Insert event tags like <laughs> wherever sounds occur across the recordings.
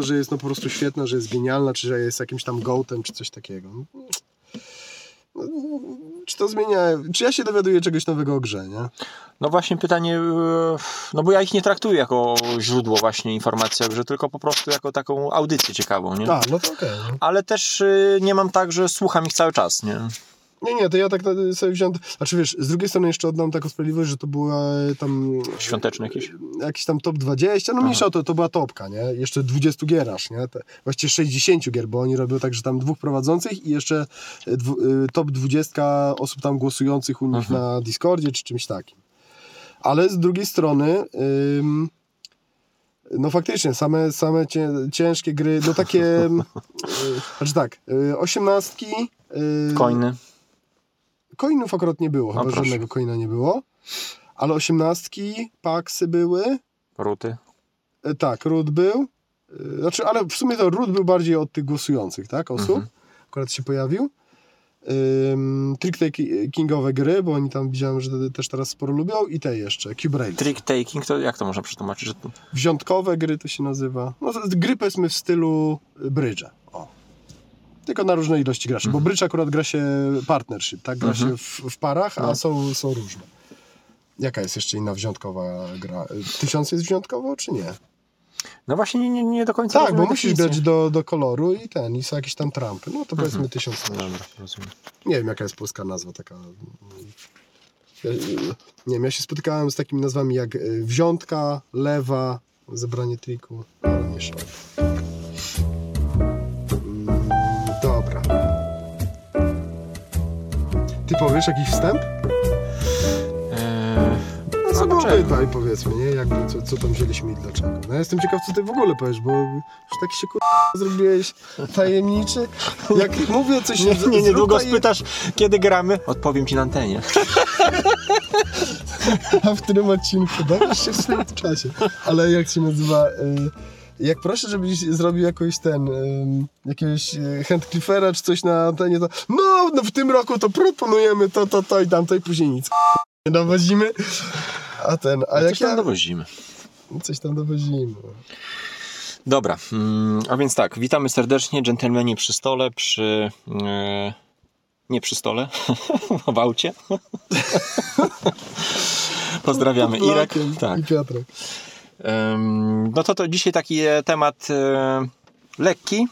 że jest no po prostu świetna, że jest genialna, czy że jest jakimś tam gołtem, czy coś takiego. No, czy to zmienia, czy ja się dowiaduję czegoś nowego o grze, nie? No właśnie pytanie, e, no bo ja ich nie traktuję jako źródło właśnie informacji o grze, tylko po prostu jako taką audycję ciekawą, nie? A, no to okej. no. Ale też y, nie mam tak, że słucham ich cały czas, nie? Nie, nie, to ja tak na- sobie wziąłem, znaczy wiesz, z drugiej strony jeszcze oddam taką sprawiedliwość, że to była tam... Świąteczne jakieś? Jakiś tam top 20, no mniejsza to, to była topka, nie? Jeszcze 20 gier aż, nie? Te, właściwie 60 gier, bo oni robią tak, że tam dwóch prowadzących i jeszcze dwu, top 20 osób tam głosujących u nich na Discordzie czy czymś takim. Ale z drugiej strony... Ym, no faktycznie, same, same cię, ciężkie gry, no takie, <laughs> znaczy tak, osiemnastki, Coiny. Coinów akurat nie było, chyba proszę. żadnego coina nie było. Ale osiemnastki, paksy były. Ruty. E, tak, Root był. E, Znaczy, ale w sumie to Root był bardziej od tych głosujących, tak, osób. Mhm. Akurat się pojawił. Ym, Trick-takingowe gry, bo oni tam widziałem, że też teraz sporo lubią. I te jeszcze, Cube Rails. Trick taking, to jak to można przetłumaczyć? Że to... Wziątkowe gry to się nazywa. No, to jest gry powiedzmy w stylu brydża. O. Tylko na różne ilości graczy, bo brydż akurat gra się partnership, tak? Gra się w, w parach, a No. są, są różne. Jaka jest jeszcze inna wziątkowa gra? Tysiąc jest wziątkowo, czy nie? No właśnie nie, nie, nie do końca Tak, bo musisz grać do, do koloru i ten, i są jakieś tam trampy. No to powiedzmy tysiąc. Dobra, rozumiem. Nie wiem, jaka jest polska nazwa taka. Ja, nie wiem, ja się spotykałem z takimi nazwami jak y, wziątka, lewa, zebranie triku, ale nie szok. Ty powiesz jakiś wstęp? Eee, No co było czego? pytaj, powiedzmy, nie? Jakby, co, co tam wzięliśmy i dlaczego. No ja jestem ciekaw, co ty w ogóle powiesz, bo już taki się kur... zrobiłeś tajemniczy. Jak mówię coś... nie, nie, niedługo zrób spytasz, kiedy gramy? Odpowiem ci na antenie. A w którym odcinku? Dowiesz się w swoim czasie. Ale jak się nazywa... y, Jak proszę, żebyś zrobił jakoś ten, ym, jakiegoś y, handcliffera czy coś na antenie, to no, no w tym roku to proponujemy to, to, to i tamto i później nic. Nie dowozimy. A ten, a A jak Coś tam ja... dowozimy. Coś tam dowozimy. Dobra, mm, a więc tak, witamy serdecznie, dżentelmeni przy stole, przy... E, nie przy stole, <laughs> w aucie. <laughs> Pozdrawiamy <laughs> Irek. Tak. I Piotrek. No to, to dzisiaj taki e, temat e, lekki,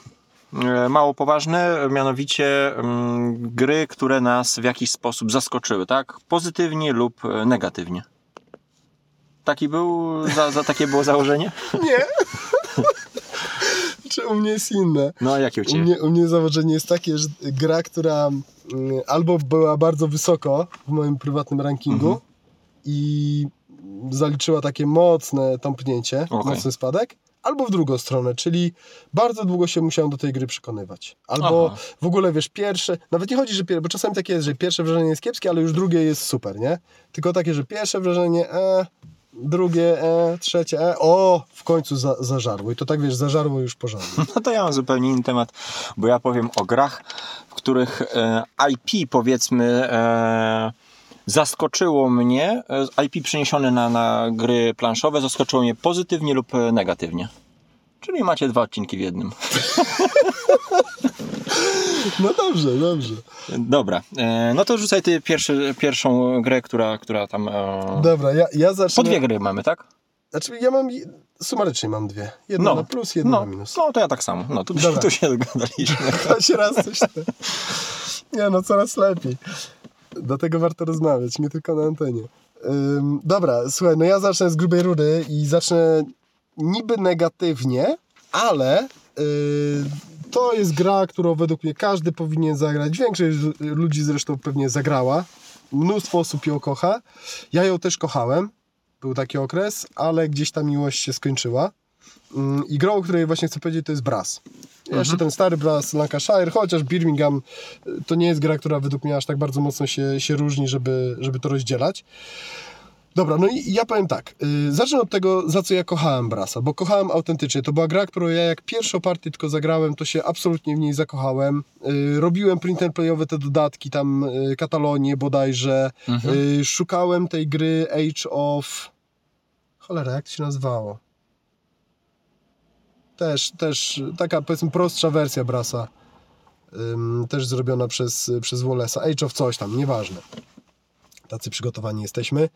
e, mało poważny, mianowicie gry, które nas w jakiś sposób zaskoczyły, tak? Pozytywnie lub negatywnie. Taki był, za, za takie było założenie? <laughs> Nie. Czy u mnie jest inne? No a jakie u U Ciebie? mnie, u mnie założenie jest takie, że gra, która mm, albo była bardzo wysoko w moim prywatnym rankingu Mhm. i zaliczyła takie mocne tąpnięcie, Okej. mocny spadek, albo w drugą stronę, czyli bardzo długo się musiałem do tej gry przekonywać. Albo Aha. w ogóle, wiesz, pierwsze, nawet nie chodzi, że pierwsze, bo czasami takie jest, że pierwsze wrażenie jest kiepskie, ale już drugie jest super, nie? Tylko takie, że pierwsze wrażenie, e, drugie, e, trzecie, e, o, w końcu za, zażarło. I to tak, wiesz, zażarło już porządnie. <laughs> No to ja mam zupełnie inny temat, bo ja powiem o grach, w których e, IP powiedzmy e, zaskoczyło mnie, e, IP przeniesione na, na gry planszowe zaskoczyło mnie pozytywnie lub negatywnie. Czyli macie dwa odcinki w jednym. <laughs> No dobrze, dobrze. Dobra, e, no to rzucaj ty pierwszy, pierwszą grę, która, która tam... E, Dobra, ja, ja zacznę. po dwie gry mamy, tak? Znaczy, ja mam. Sumarycznie mam dwie. Jedno No. na plus, jedno No, na minus. no to ja tak samo. No tu, Dobra. tu się zgadaliśmy. <laughs> Choć raz coś te... Nie no, coraz lepiej. Dlatego warto rozmawiać, nie tylko na antenie. Ym, dobra, słuchaj, no ja zacznę z grubej rury i zacznę niby negatywnie, ale yy, to jest gra, którą według mnie każdy powinien zagrać. Większość z- ludzi zresztą pewnie zagrała. Mnóstwo osób ją kocha. Ja ją też kochałem. Był taki okres, ale gdzieś ta miłość się skończyła. Ym, I grą, o której właśnie chcę powiedzieć, to jest Brass. Jeszcze ten stary Brass Lancashire, chociaż Birmingham y, to nie jest gra, która według mnie aż tak bardzo mocno się, się różni, żeby, żeby to rozdzielać. Dobra, no i ja powiem tak. Yy, zacznę od tego, za co ja kochałem Brasa, bo kochałem autentycznie. To była gra, którą ja jak pierwszą partię tylko zagrałem, to się absolutnie w niej zakochałem. Yy, robiłem print and playowe te dodatki, tam yy, Katalonię bodajże. Yy, szukałem tej gry Age of... Cholera, jak to się nazywało? Też, też taka powiedzmy prostsza wersja Brasa. Też zrobiona przez, przez Wallace'a. Age of coś tam, nieważne. Tacy przygotowani jesteśmy.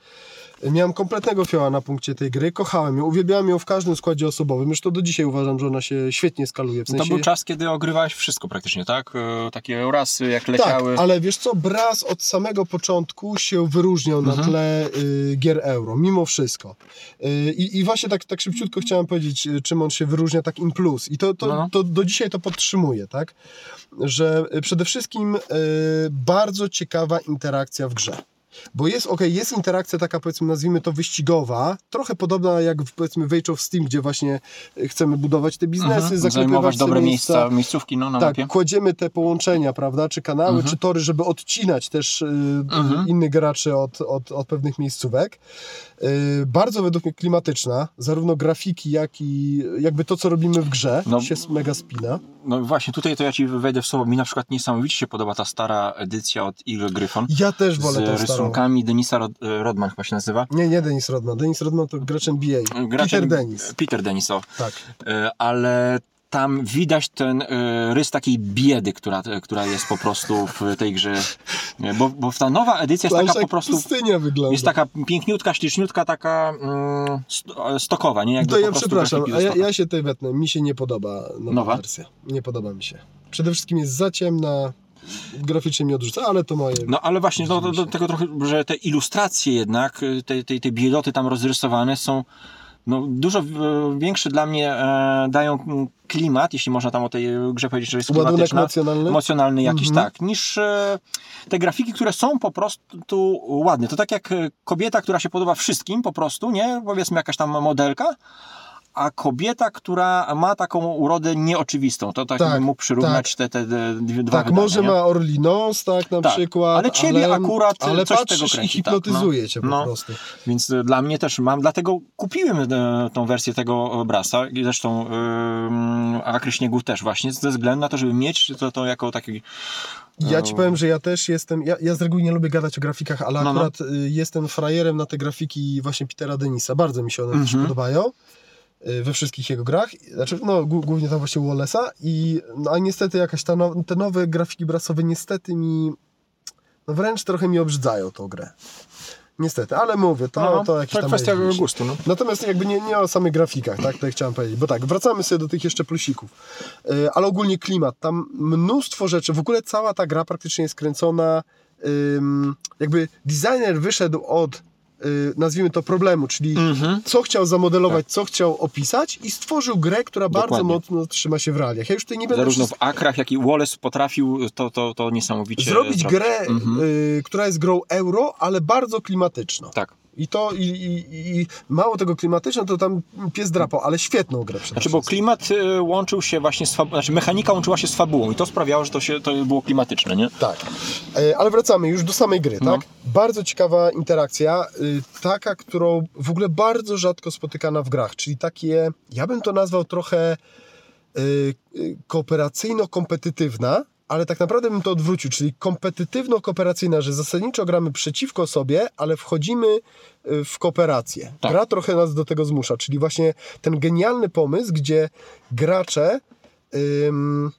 Miałem kompletnego fioła na punkcie tej gry. Kochałem ją, uwielbiałem ją w każdym składzie osobowym. Już to do dzisiaj uważam, że ona się świetnie skaluje. W sensie... To był czas, kiedy ogrywałeś wszystko praktycznie, tak? E, Takie rasy jak Tak, leciały. ale wiesz co, Braz od samego początku się wyróżniał na Mhm. tle y, gier euro, mimo wszystko. Y, I, I właśnie tak, tak szybciutko chciałem powiedzieć, y, czym on się wyróżnia tak in plus. I to, to, No. to do dzisiaj to podtrzymuję, tak? Że y, przede wszystkim y, bardzo ciekawa interakcja w grze. Bo jest, okej, jest interakcja taka, powiedzmy, nazwijmy to wyścigowa, trochę podobna jak w, powiedzmy w Age of Steam, gdzie właśnie y, chcemy budować te biznesy, Mhm. Zajmować te dobre miejsca. miejsca, miejscówki no, na Tak, mapie. kładziemy te połączenia, prawda, czy kanały, Mhm. czy tory, żeby odcinać też y, Mhm. innych graczy od, od, od pewnych miejscówek. Y, bardzo według mnie klimatyczna, zarówno grafiki, jak i jakby to, co robimy w grze, No. się mega spina. No właśnie, tutaj to ja ci wejdę w słowo. Mi na przykład niesamowicie się podoba ta stara edycja od Eagle Gryphon. Ja też wolę z starą. Rysunkami Denisa Rod Rodman chyba się nazywa. Nie, nie Denis Rodman. Denis Rodman to gracz NBA. Graczem- Peter Dennis. Peter Dennis, o. Tak. E, ale tam widać ten e, rys takiej biedy, która, która jest po prostu w tej grze. E, Bo, bo ta nowa edycja jest taka po prostu. pustynia wygląda. Jest taka piękniutka, śliczniutka, taka mm, sto- stokowa, nie? Jakby to ja przepraszam, a ja, ja się tutaj wetnę. Mi się nie podoba nowa, Nowa? wersja. Nie podoba mi się. Przede wszystkim jest za ciemna, graficznie mi odrzuca, ale to moje... No ale właśnie do, do, do tego trochę, że te ilustracje jednak, y, te, te, te biedoty tam rozrysowane są no, dużo e, większe dla mnie e, dają mm, klimat, jeśli można tam o tej grze powiedzieć, że jest Ładunek emocjonalny? emocjonalny jakiś, Mhm. tak, niż e, te grafiki, które są po prostu ładne. To tak jak e, kobieta, która się podoba wszystkim po prostu, nie? Powiedzmy jakaś tam modelka, a kobieta, która ma taką urodę nieoczywistą. To tak, Tak, bym mógł przyrównać te, te, te dwie- dwa Tak, wydania, może nie? ma Orlinos, tak na Tak, przykład. ale ciebie akurat ale coś patrzysz tego i kręci, tak, hipnotyzuje no. cię po No. prostu. Więc e, dla mnie też mam, dlatego kupiłem e, tą wersję tego Brasa i zresztą yy, Akry Śniegu też właśnie, ze względu na to, żeby mieć to, to jako taki... Ja ci e, powiem, że ja też jestem, ja, ja z reguły nie lubię gadać o grafikach, ale No, no. akurat y, jestem frajerem na te grafiki właśnie Petera Denisa. Bardzo mi się one też Mhm. podobają y, we wszystkich jego grach. Znaczy, no głó- głównie tam właśnie Wallace'a i no, a niestety jakaś ta no, te nowe grafiki brasowe niestety mi no wręcz trochę mi obrzydzają tą grę. Niestety, ale mówię, to, no, to jakiś to tam kwestia gustu, no. Natomiast jakby nie, nie o samych grafikach, tak, to chciałem powiedzieć, bo tak, wracamy sobie do tych jeszcze plusików, Yy, ale ogólnie klimat, tam mnóstwo rzeczy, w ogóle cała ta gra praktycznie jest kręcona, ym, jakby designer wyszedł od, yy, nazwijmy to problemu, czyli Mhm. co chciał zamodelować, co chciał opisać i stworzył grę, która bardzo Dokładnie. mocno trzyma się w realiach. Ja już tutaj nie będę Zarówno wszystko- w Akrach, jak i Wallace potrafił to, to, to niesamowicie zrobić grę, Mhm. yy, która jest grą euro, ale bardzo klimatyczną. Tak. I to, i, i, i mało tego klimatyczne, to tam pies drapał, ale świetną grę Znaczy, bo klimat y, łączył się właśnie z znaczy mechanika łączyła się z fabułą i to sprawiało, że to, się, to było klimatyczne, nie? Tak, E, ale wracamy już do samej gry, No. tak? Bardzo ciekawa interakcja, y, taka, którą w ogóle bardzo rzadko spotykana w grach, czyli takie, ja bym to nazwał trochę y, kooperacyjno-kompetytywna, ale tak naprawdę bym to odwrócił, czyli kompetytywno-kooperacyjna, że zasadniczo gramy przeciwko sobie, ale wchodzimy y, w kooperację. Tak. Gra trochę nas do tego zmusza, czyli właśnie ten genialny pomysł, gdzie gracze ym,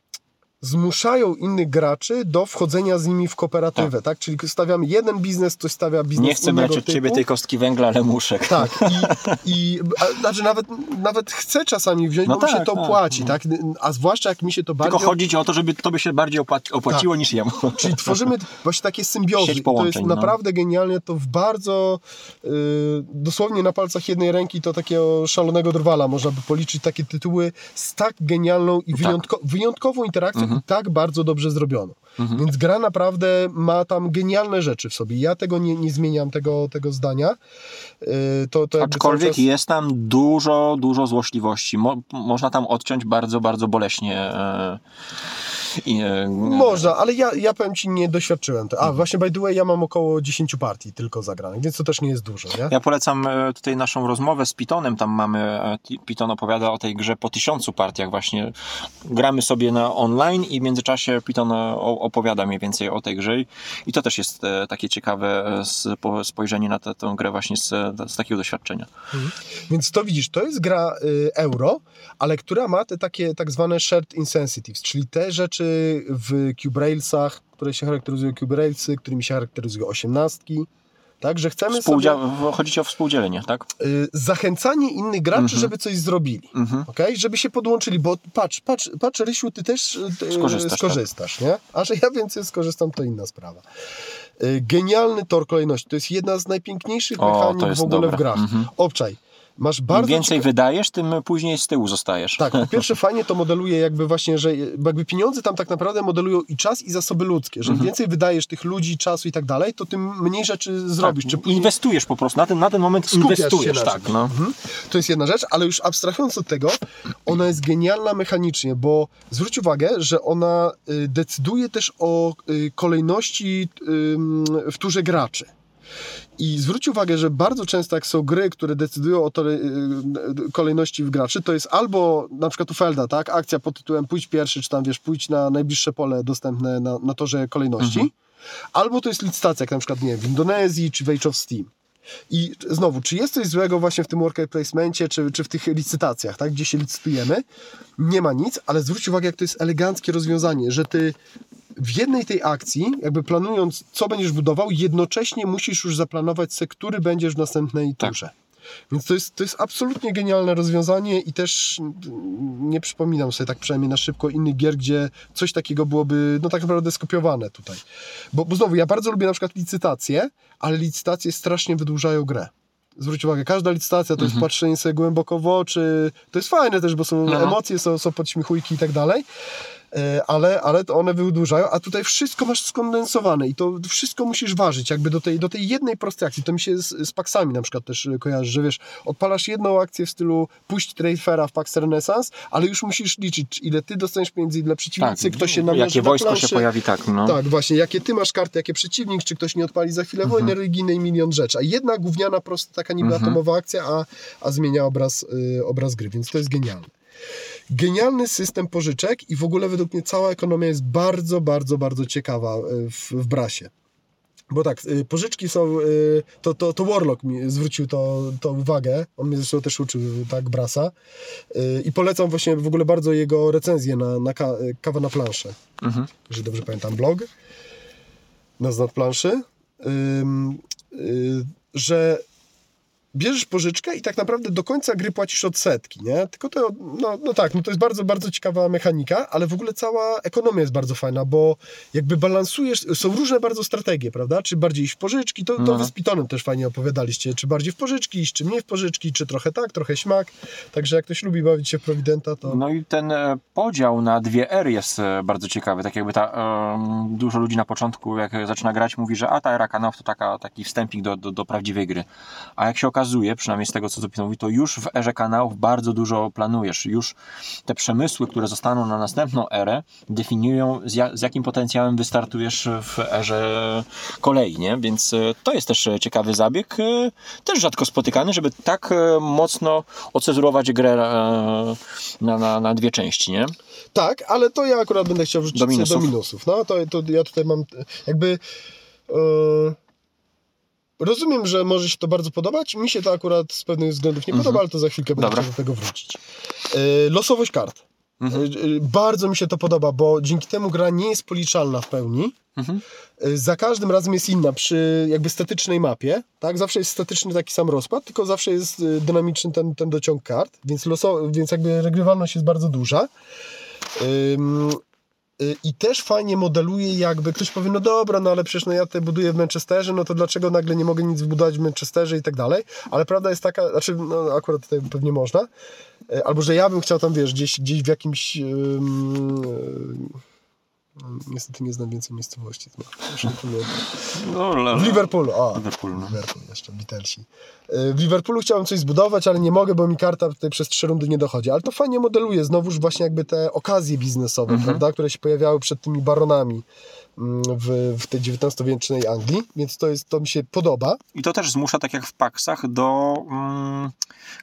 zmuszają innych graczy do wchodzenia z nimi w kooperatywę, tak? Czyli stawiamy jeden biznes, ktoś stawia biznes Nie chcę brać od typu. ciebie tej kostki węgla, ale muszę. Tak, i, <laughs> i a, znaczy nawet, nawet chcę czasami wziąć, No bo mi się tak, to tak. płaci, tak? A zwłaszcza jak mi się to Tylko bardziej... chodzi ci o to, żeby tobie się bardziej opła- opłaciło Tak. niż jemu. Czyli tworzymy właśnie takie symbiozy. I to jest no. naprawdę genialnie. To w bardzo y, dosłownie na palcach jednej ręki to takiego szalonego drwala można by policzyć takie tytuły z tak genialną i wyjątko, wyjątkową interakcją Mhm. I tak bardzo dobrze zrobioną. Więc gra naprawdę ma tam genialne rzeczy w sobie. Ja tego nie, nie zmieniam, tego, tego zdania. Y, to, to Aczkolwiek czas... jest tam dużo, dużo złośliwości. Mo, można tam odciąć bardzo, bardzo boleśnie. E, I, e, Można, ale ja, ja powiem Ci, nie doświadczyłem. tego. A, właśnie by the way, ja mam około 10 partii tylko zagranych, więc to też nie jest dużo, nie? Ja polecam e, tutaj naszą rozmowę z Pitonem. Tam mamy, e, Piton opowiada o tej grze po tysiącu partiach właśnie. Gramy sobie na online i w międzyczasie Piton opowiada mniej więcej o tej grze i to też jest takie ciekawe spo- spojrzenie na tę tę grę właśnie z, z takiego doświadczenia. Więc to widzisz, to jest gra y, euro, ale która ma te takie tak zwane shared insensitives, czyli te rzeczy w Cube Railsach, które się charakteryzują Cube Railsy, którymi się charakteryzują osiemnastki. Tak, że chcemy Współdzia- sobie Chodzi o współdzielenie, tak? y, zachęcanie innych graczy, Mhm. żeby coś zrobili. Mhm. Okay? Żeby się podłączyli, bo patrz, patrz, patrz Rysiu, ty też y, Skorzystasz, tak. skorzystasz nie? A że ja więcej skorzystam, to inna sprawa. Y, Genialny tor kolejności. To jest jedna z najpiękniejszych O, mechanik w ogóle w grach. Mhm. Obczaj. Masz Im bardzo więcej cieka- wydajesz, tym później z tyłu zostajesz. tak, po pierwsze <laughs> fajnie to modeluje jakby właśnie, że jakby pieniądze tam tak naprawdę modelują i czas i zasoby ludzkie, że im Mhm. więcej wydajesz tych ludzi, czasu i tak dalej, to tym mniej rzeczy zrobisz. Tak, Czy Inwestujesz po prostu, na ten, na ten moment skupiasz inwestujesz, się na tak. czymś. No. Mhm. To jest jedna rzecz, ale już abstrahując od tego, ona jest genialna mechanicznie, bo zwróć uwagę, że ona y, decyduje też o y, kolejności w turze graczy. I zwróć uwagę, że bardzo często jak są gry, które decydują o y, kolejności w graczy, to jest albo na przykład u Felda, tak, akcja pod tytułem pójdź pierwszy, czy tam wiesz, pójdź na najbliższe pole dostępne na, na torze kolejności, Mhm. albo to jest licytacja, jak na przykład, nie wiem, w Indonezji, czy w Age of Steam. I znowu, czy jest coś złego właśnie w tym worker placemencie, czy, czy w tych licytacjach, tak, gdzie się licytujemy? Nie ma nic, ale zwróć uwagę, jak to jest eleganckie rozwiązanie, że ty w jednej tej akcji, jakby planując, co będziesz budował, jednocześnie musisz już zaplanować se, który będziesz w następnej Tak. turze. Więc to jest, to jest absolutnie genialne rozwiązanie i też nie przypominam sobie tak przynajmniej na szybko innych gier, gdzie coś takiego byłoby no tak naprawdę skopiowane tutaj. Bo, bo znowu, ja bardzo lubię na przykład licytacje, ale licytacje strasznie wydłużają grę. Zwróć uwagę, każda licytacja to jest patrzenie sobie głęboko w oczy. To jest fajne też, bo są Mhm. No. emocje, są, są podśmiechujki i tak dalej. E, Ale, ale to one wydłużają, a tutaj wszystko masz skondensowane i to wszystko musisz ważyć, jakby do tej, do tej jednej prostej akcji. To mi się z, z Paxami na przykład też e, kojarzy, że wiesz, odpalasz jedną akcję w stylu puść Trade w Pax Renaissance, ale już musisz liczyć, ile ty dostaniesz pieniędzy, ile przeciwnicy, kto się namierzy Tak. Jakie na wojsko planszy. się pojawi, tak. No. Tak, właśnie, jakie ty masz karty, jakie przeciwnik, czy ktoś nie odpali za chwilę Mhm. wojny religijnej, milion rzeczy. A jedna gówniana, prosta, taka niby atomowa akcja, a, a zmienia obraz, y, obraz gry, więc to jest genialne. Genialny system pożyczek i w ogóle według mnie cała ekonomia jest bardzo, bardzo, bardzo ciekawa y, w, w Brasie. Bo tak, y, pożyczki są, y, to, to, to Warlock mi zwrócił to, to uwagę, on mnie zresztą też uczył, tak, Brasa. I polecam właśnie w ogóle bardzo jego recenzję na, na ka, Kawa na planszę Mhm. jeżeli dobrze pamiętam, blog. Na znad planszy, y, że bierzesz pożyczkę i tak naprawdę do końca gry płacisz odsetki, nie? Tylko to, no, no tak, no to jest bardzo, bardzo ciekawa mechanika, ale w ogóle cała ekonomia jest bardzo fajna, bo jakby balansujesz, są różne bardzo strategie, prawda? Czy bardziej iść w pożyczki, to, to No. wy z Pitonem też fajnie opowiadaliście, czy bardziej w pożyczki iść, czy mniej w pożyczki, czy trochę tak, trochę śmak, także jak ktoś lubi bawić się w Prowidenta, to... No i ten e, podział na dwie ery jest e, bardzo ciekawy. Tak jakby ta, em, dużo ludzi na początku, jak zaczyna grać, mówi, że a ta era kanałów to taka, taki wstępik do, do, do prawdziwej gry. A jak się okazuje, przynajmniej z tego, co Zupin mówi, to już w erze kanałów bardzo dużo planujesz. Już te przemysły, które zostaną na następną erę, definiują z, ja, z jakim potencjałem wystartujesz w erze kolei, nie? Więc e, to jest też e, ciekawy zabieg, e, też rzadko spotykany, żeby tak mocno ocenzurować grę na, na, na dwie części, nie? Tak, ale to ja akurat będę chciał wrzucić Do minusów. do minusów. No to, to ja tutaj mam jakby. E, rozumiem, że może się to bardzo podobać. Mi się to akurat z pewnych względów nie podoba, ale to za chwilkę będę Mhm. Do tego wrócić. E, losowość kart. Mhm. E, e, bardzo mi się to podoba, bo dzięki temu gra nie jest policzalna w pełni. Mhm. Za każdym razem jest inna przy jakby statycznej mapie, tak? Zawsze jest statyczny taki sam rozkład, tylko zawsze jest dynamiczny ten, ten dociąg kart, więc, loso, więc jakby regrywalność jest bardzo duża. Ym, I też fajnie modeluje jakby, ktoś powie, no dobra, no ale przecież no ja tutaj buduję w Manchesterze, no to dlaczego nagle nie mogę nic wybudować w Manchesterze i tak dalej, ale prawda jest taka, znaczy no akurat tutaj pewnie można, y, albo że ja bym chciał tam, wiesz, gdzieś, gdzieś w jakimś No, niestety nie znam więcej miejscowości. No. No, w Liverpoolu, o. Liverpool, no. Liverpool jeszcze, Beatlesi. Y, W Liverpoolu chciałem coś zbudować, ale nie mogę, bo mi karta tutaj przez trzy rundy nie dochodzi. Ale to fajnie modeluje znowuż właśnie jakby te okazje biznesowe, Mhm. prawda, które się pojawiały przed tymi baronami mm, w, w tej XIX-wiecznej Anglii, więc to, jest, to mi się podoba. I to też zmusza, tak jak w paksach, do mm,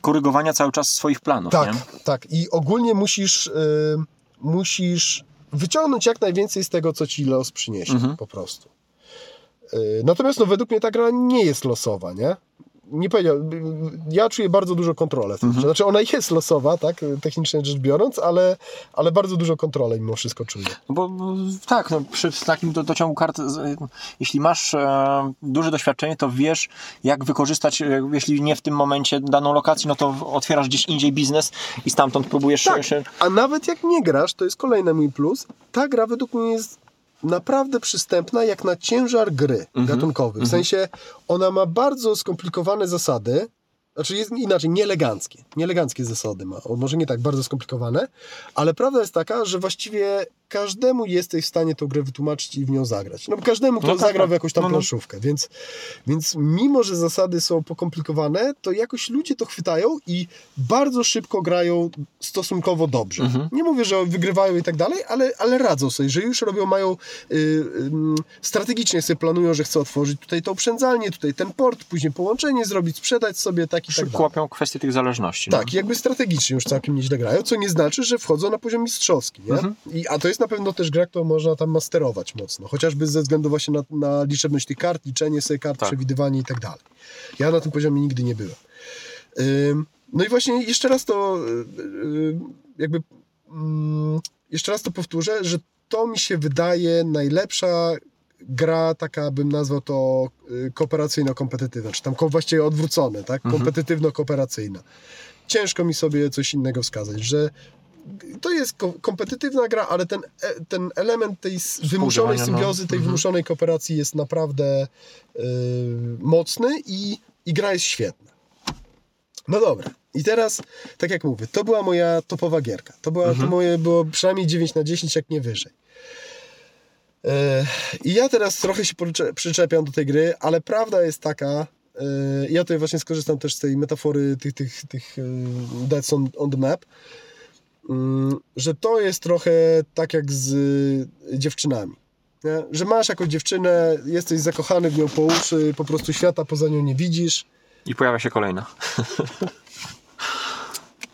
korygowania cały czas swoich planów, Tak, nie? tak. I ogólnie musisz, y, musisz wyciągnąć jak najwięcej z tego, co ci los przyniesie, Mhm. po prostu. Y, natomiast no, według mnie ta gra nie jest losowa, nie? Nie powiedział, ja czuję bardzo dużo kontrolę. tym Mhm. Znaczy ona jest losowa, tak, technicznie rzecz biorąc, ale, ale bardzo dużo kontroli mimo wszystko czuję. No Bo tak, no, przy takim do, dociągu kart, jeśli masz e, duże doświadczenie, to wiesz, jak wykorzystać, e, jeśli nie w tym momencie daną lokację, no to otwierasz gdzieś indziej biznes i stamtąd próbujesz Tak, się. a nawet jak nie grasz, to jest kolejny mój plus, ta gra według mnie jest naprawdę przystępna jak na ciężar gry Mhm, gatunkowy. W sensie ona ma bardzo skomplikowane zasady, znaczy jest inaczej, nieeleganckie. Nieeleganckie zasady ma. Może nie tak bardzo skomplikowane, ale prawda jest taka, że właściwie każdemu jesteś w stanie tą grę wytłumaczyć i w nią zagrać. No każdemu, kto No tak, zagrał w tak. jakąś tam No, no. planszówkę, więc, więc mimo, że zasady są pokomplikowane, to jakoś ludzie to chwytają i bardzo szybko grają stosunkowo dobrze. Mhm. Nie mówię, że wygrywają i tak dalej, ale, ale radzą sobie, że już robią, mają y, y, strategicznie sobie planują, że chcą otworzyć tutaj to uprzędzalnię, tutaj ten port, później połączenie zrobić, sprzedać sobie tak i tak Szybko dalej. łapią kwestię tych zależności. no. Tak, jakby strategicznie już całkiem nieźle grają, co nie znaczy, że wchodzą na poziom mistrzowski, nie? Mhm. I, a to jest na pewno też gra, którą można tam masterować mocno, chociażby ze względu właśnie na, na liczebność tych kart, liczenie sobie kart, Tak. przewidywanie i tak dalej. Ja na tym poziomie nigdy nie byłem. No i właśnie jeszcze raz to y, y, jakby mm, jeszcze raz to powtórzę, że to mi się wydaje najlepsza gra, taka bym nazwał to y, kooperacyjno-kompetytywna, czy tam właściwie odwrócone, tak? Mhm. Kompetytywno-kooperacyjna. Ciężko mi sobie coś innego wskazać, że to jest ko- kompetytywna gra, ale ten, e, ten element tej wymuszonej no. symbiozy, tej Mhm. wymuszonej kooperacji jest naprawdę y, mocny i, i gra jest świetna. No dobra. I teraz, tak jak mówię, to była moja topowa gierka. To, była, to Mhm. moje było przynajmniej 9 na 10, jak nie wyżej. E, I ja teraz trochę się przyczepiam do tej gry, ale prawda jest taka, ja tutaj właśnie skorzystam też z tej metafory tych, tych, tych e, Deaths on, on the Map, że to jest trochę tak jak z e, dziewczynami. Nie? Że masz jakąś dziewczynę, jesteś zakochany w nią po uszy, po prostu świata poza nią nie widzisz, I pojawia się kolejna. <laughs>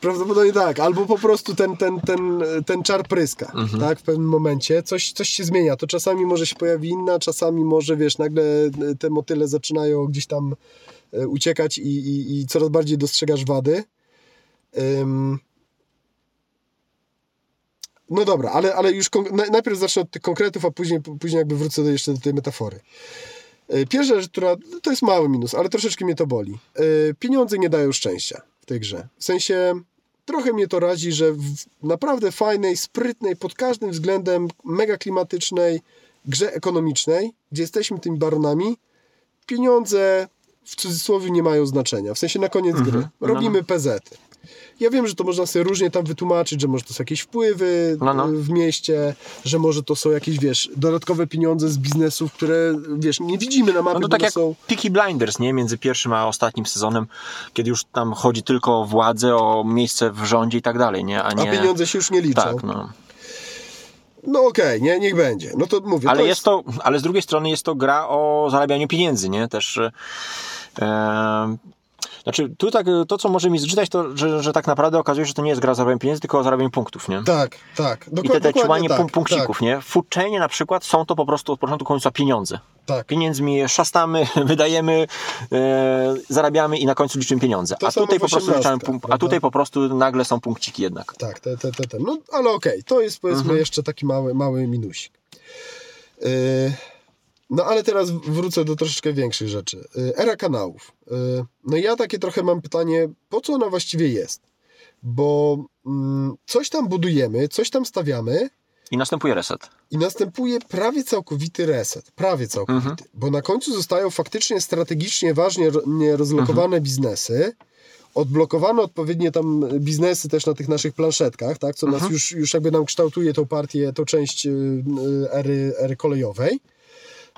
Prawdopodobnie tak, albo po prostu ten, ten, ten, ten czar pryska, Mhm. tak, w pewnym momencie. Coś, coś się zmienia, to czasami może się pojawi inna, czasami może, wiesz, nagle te motyle zaczynają gdzieś tam e, uciekać i, i, i coraz bardziej dostrzegasz wady. Ym. No dobra, ale, ale już najpierw zacznę od tych konkretów, a później, później jakby wrócę do, jeszcze do tej metafory. E, Pierwsza rzecz, która to jest mały minus, ale troszeczkę mnie to boli. E, Pieniądze nie dają szczęścia w tej grze. W sensie trochę mnie to razi, że w naprawdę fajnej, sprytnej, pod każdym względem mega klimatycznej grze ekonomicznej, gdzie jesteśmy tymi baronami, pieniądze w cudzysłowie nie mają znaczenia. W sensie na koniec Mhm. gry. No, Robimy PZ. Ja wiem, że to można sobie różnie tam wytłumaczyć, że może to są jakieś wpływy No, no. y, w mieście, że może to są jakieś, wiesz, dodatkowe pieniądze z biznesów, które, wiesz, nie widzimy na mapie, No to tak jak są... Peaky Blinders, nie? Między pierwszym a ostatnim sezonem, kiedy już tam chodzi tylko o władzę, o miejsce w rządzie i tak dalej, nie? A A nie... pieniądze się już nie liczą. Tak, no. No okej, nie, niech będzie. No to mówię. Ale to jest to, ale z drugiej strony jest to gra o zarabianiu pieniędzy, nie? Też. E, znaczy, tu tak, to co może mi zgrzytać, to że, że tak naprawdę okazuje się, że to nie jest gra o zarabianiu pieniędzy, tylko o zarabianiu punktów, nie? Tak, tak. I Dokład, te, te dokładnie ciłanie tak, punk- punkcików, nie? W Foodchainie na przykład są to po prostu od początku końca pieniądze. Tak, tak. Pieniędzmi szastamy, <laughs> wydajemy, e, zarabiamy i na końcu liczymy pieniądze. To A tutaj, po prostu a tutaj po prostu nagle są punkciki jednak. Tak, te, te, te, te. No ale okej, to jest powiedzmy Mhm. jeszcze taki mały, mały minusik. Yy, no ale teraz wrócę do troszeczkę większych rzeczy. Yy, era kanałów. Yy, no i ja takie trochę mam pytanie, po co ona właściwie jest? Bo mm, coś tam budujemy, coś tam stawiamy I następuje reset. i następuje prawie całkowity reset. Prawie całkowity. Mhm. Bo na końcu zostają faktycznie strategicznie ważnie ro- nie rozlokowane Mhm. biznesy. odblokowano odpowiednie tam biznesy też na tych naszych planszetkach, tak, co Mhm. nas już, już jakby nam kształtuje tą partię, tą część y, y, ery, ery kolejowej.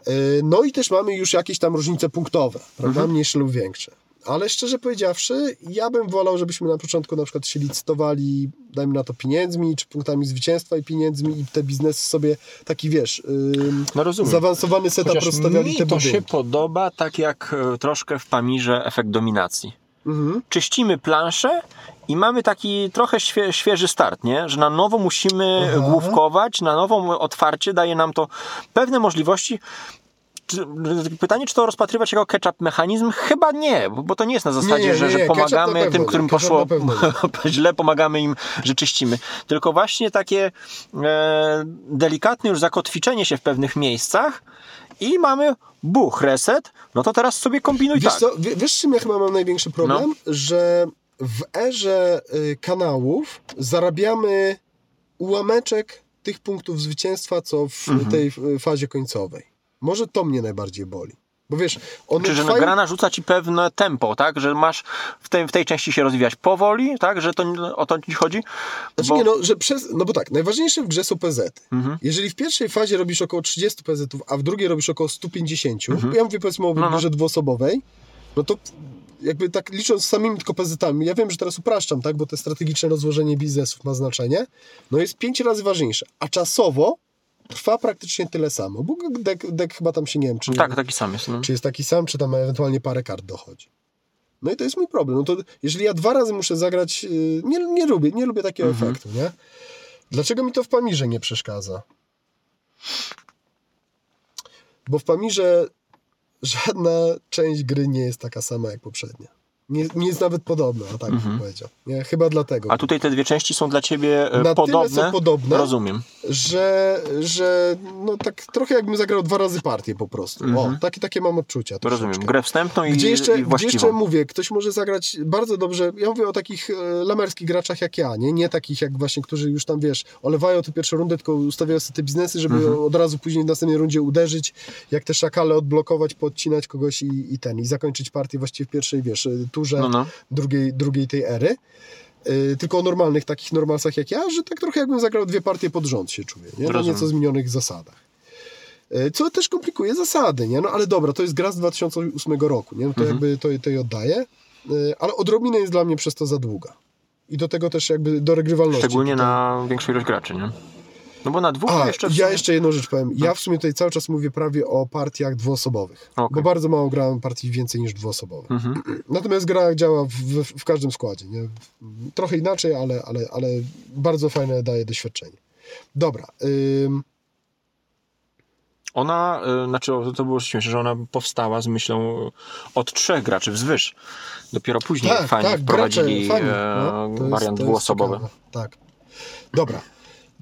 Y, No i też mamy już jakieś tam różnice punktowe, prawda, Mhm. mniejsze lub większe. Ale szczerze powiedziawszy, ja bym wolał, żebyśmy na początku na przykład się licytowali, dajmy na to pieniędzmi, czy punktami zwycięstwa i pieniędzmi i te biznesy sobie taki, wiesz, ym, No rozumiem. zaawansowany setup Chociaż rozstawiali mi te to budynki. się podoba tak jak e, troszkę w Pamirze efekt dominacji. Mhm. Czyścimy planszę i mamy taki trochę świe, świeży start, nie? że na nowo musimy Aha. główkować, na nowo otwarcie daje nam to pewne możliwości. Pytanie, czy to rozpatrywać jako catch-up mechanizm? Chyba nie, bo to nie jest na zasadzie, nie, że, nie, że nie, na pomagamy pewno tym, którym poszło <laughs> źle, pomagamy im, że czyścimy. Tylko właśnie takie e, delikatne już zakotwiczenie się w pewnych miejscach i mamy buch, reset, no to teraz sobie kombinuj Wiesz tak. co, wie- wiesz czym ja chyba mam największy problem? No. Że w erze y, kanałów zarabiamy ułameczek tych punktów zwycięstwa, co w Mhm. tej y, fazie końcowej. Może to mnie najbardziej boli. Bo wiesz, one Czy że trwają... gra narzuca ci pewne tempo, tak? Że masz w tej, w tej części się rozwijać powoli, tak? Że to o to ci chodzi? Znaczy Bo- nie, no, że przez, no bo tak, najważniejsze w grze są PZ. Mhm. Jeżeli w pierwszej fazie robisz około 30 PZ, a w drugiej robisz około 150, Mhm. ja mówię powiedzmy o No, no. grze dwuosobowej, no to jakby tak licząc samymi tylko PZ-ami, ja wiem, że teraz upraszczam, tak, bo to strategiczne rozłożenie biznesów ma znaczenie, no jest 5 razy ważniejsze, a czasowo trwa praktycznie tyle samo, bo deck, deck chyba tam się nie wiem, czy, Tak, taki sam jest. No. czy jest taki sam, czy tam ewentualnie parę kart dochodzi. No i to jest mój problem. No to jeżeli ja dwa razy muszę zagrać, yy, nie, nie lubię, nie lubię takiego Mhm. efektu, nie? Dlaczego mi to w Pamirze nie przeszkadza? Bo w Pamirze żadna część gry nie jest taka sama jak poprzednia. Nie, nie jest nawet podobna, a tak bym powiedział. Nie? Chyba dlatego. Mhm. A tutaj te dwie części są dla ciebie e, Na podobne? tyle są podobne, Rozumiem. Że, że no tak trochę jakbym zagrał dwa razy partię po prostu. Mhm. O, takie, takie mam odczucia. Rozumiem. Grę wstępną i, Gdzie jeszcze, i gdzie właściwą. jeszcze mówię, ktoś może zagrać bardzo dobrze. Ja mówię o takich e, lamerskich graczach jak ja, nie? nie takich jak właśnie, którzy już tam wiesz, olewają tę pierwszą rundę, tylko ustawiają sobie te biznesy, żeby Mhm. od razu później w następnej rundzie uderzyć, jak te szakale odblokować, podcinać kogoś i, i ten, i zakończyć partię właściwie w pierwszej, wiesz, turze No, no. drugiej, drugiej tej ery. E, tylko o normalnych takich normalsach jak ja, że tak trochę jakbym zagrał dwie partie pod rząd się czuję, nie? Na nieco zmienionych zasadach. E, Co też komplikuje zasady, nie? No ale dobra, to jest gra z 2008 roku, nie? No to Mhm. jakby to, to jej oddaję, E, ale odrobinę jest dla mnie przez to za długa. I do tego też jakby do regrywalności. Szczególnie tutaj. na większą ilość graczy, nie? No bo na dwóch A, jeszcze... w ja sumie- jeszcze jedną rzecz powiem. Ja w sumie tutaj cały czas mówię prawie o partiach dwuosobowych, Okej. bo bardzo mało grałem partii więcej niż dwuosobowych. Mhm. <clears throat> Natomiast gra działa w, w, w każdym składzie. Nie? Trochę inaczej, ale, ale, ale bardzo fajne daje doświadczenie. Dobra. Ym, Ona, y, znaczy to było śmieszne, że ona powstała z myślą od trzech graczy wzwyż. Dopiero później tak, fani tak, wprowadzili gracze, fani. No, jest- wariant dwuosobowy. ciekawe. Tak. Dobra.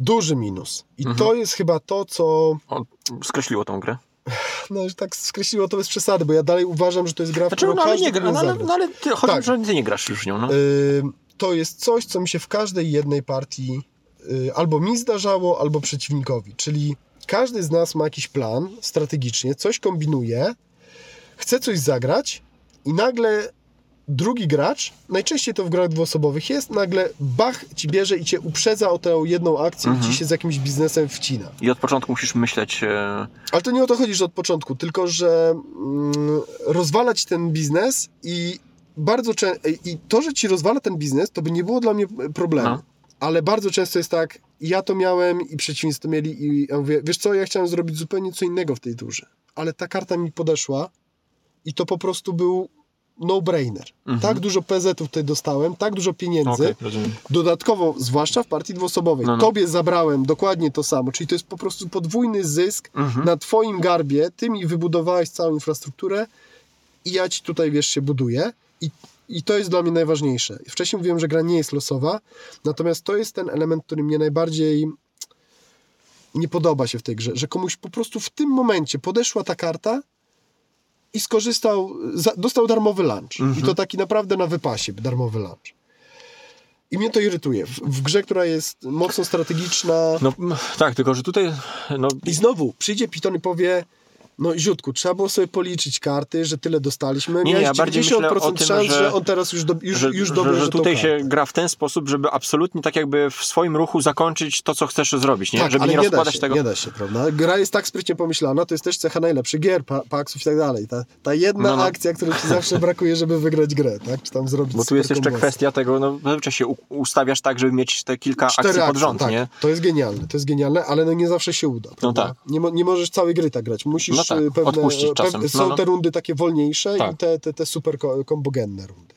Duży minus. I Mhm. to jest chyba to, co O, skreśliło tą grę. <sighs> no, że tak skreśliło to bez przesady, bo ja dalej uważam, że to jest gra, w Znaczy, którą no ale nie gra, no, ale, no, ale ty, chodzi, Tak. że ty nie grasz już nią, no. Ym, to jest coś, co mi się w każdej jednej partii y, albo mi zdarzało, albo przeciwnikowi. Czyli każdy z nas ma jakiś plan strategicznie, coś kombinuje, chce coś zagrać i nagle drugi gracz, najczęściej to w grach dwuosobowych jest, nagle bach ci bierze i cię uprzedza o tę jedną akcję Mhm. i ci się z jakimś biznesem wcina. I od początku musisz myśleć... E, Ale to nie o to chodzi, że od początku, tylko że mm, rozwalać ten biznes i bardzo często, i to, że ci rozwala ten biznes, to by nie było dla mnie problemu. No. Ale bardzo często jest tak, ja to miałem i przeciwnicy to mieli i ja mówię, wiesz co, ja chciałem zrobić zupełnie co innego w tej turze, ale ta karta mi podeszła i to po prostu był no-brainer. Mhm. Tak dużo PZ-ów tutaj dostałem, tak dużo pieniędzy, rozumiem. Dodatkowo, zwłaszcza w partii dwuosobowej, No, no. tobie zabrałem dokładnie to samo, czyli to jest po prostu podwójny zysk Mhm. na twoim garbie, ty mi wybudowałeś całą infrastrukturę i ja ci tutaj, wiesz, się buduję i, i to jest dla mnie najważniejsze. Wcześniej mówiłem, że gra nie jest losowa, natomiast to jest ten element, który mnie najbardziej nie podoba się w tej grze, że komuś po prostu w tym momencie podeszła ta karta i skorzystał, za, dostał darmowy lunch. Mhm. I to taki naprawdę na wypasie, darmowy lunch. I mnie to irytuje. W, w grze, która jest mocno strategiczna. No tak, tylko że tutaj no, I znowu przyjdzie Piton i powie: No ziutku, trzeba było sobie policzyć karty, że tyle dostaliśmy. Nie, Miałeś ja bardziej myślę 90% o tym, szans, że- że, on teraz już, do, już, że, już że, dobierze że tą tutaj się gra w ten sposób, żeby absolutnie tak jakby w swoim ruchu zakończyć to, co chcesz zrobić, nie? Tak, żeby nie nie, da rozkładać się, tego. nie da się, prawda? Gra jest tak sprytnie pomyślana, to jest też cecha najlepszych gier, pa, paksów i tak dalej. Ta, ta jedna No, no. akcja, której ci zawsze <laughs> brakuje, żeby wygrać grę, tak? Czy tam zrobić Bo tu jest jeszcze kwestia tego, no zazwyczaj się ustawiasz tak, żeby mieć te kilka Cztery akcji pod rząd, tak. nie? To jest genialne, to jest genialne, ale no nie zawsze się uda. prawda? tak. Nie, nie możesz całej gry tak grać. Musisz No tak, y, pewne, czasem. Pewne, No, są no. te rundy takie wolniejsze Tak. i te, te, te super ko- kombogenne rundy.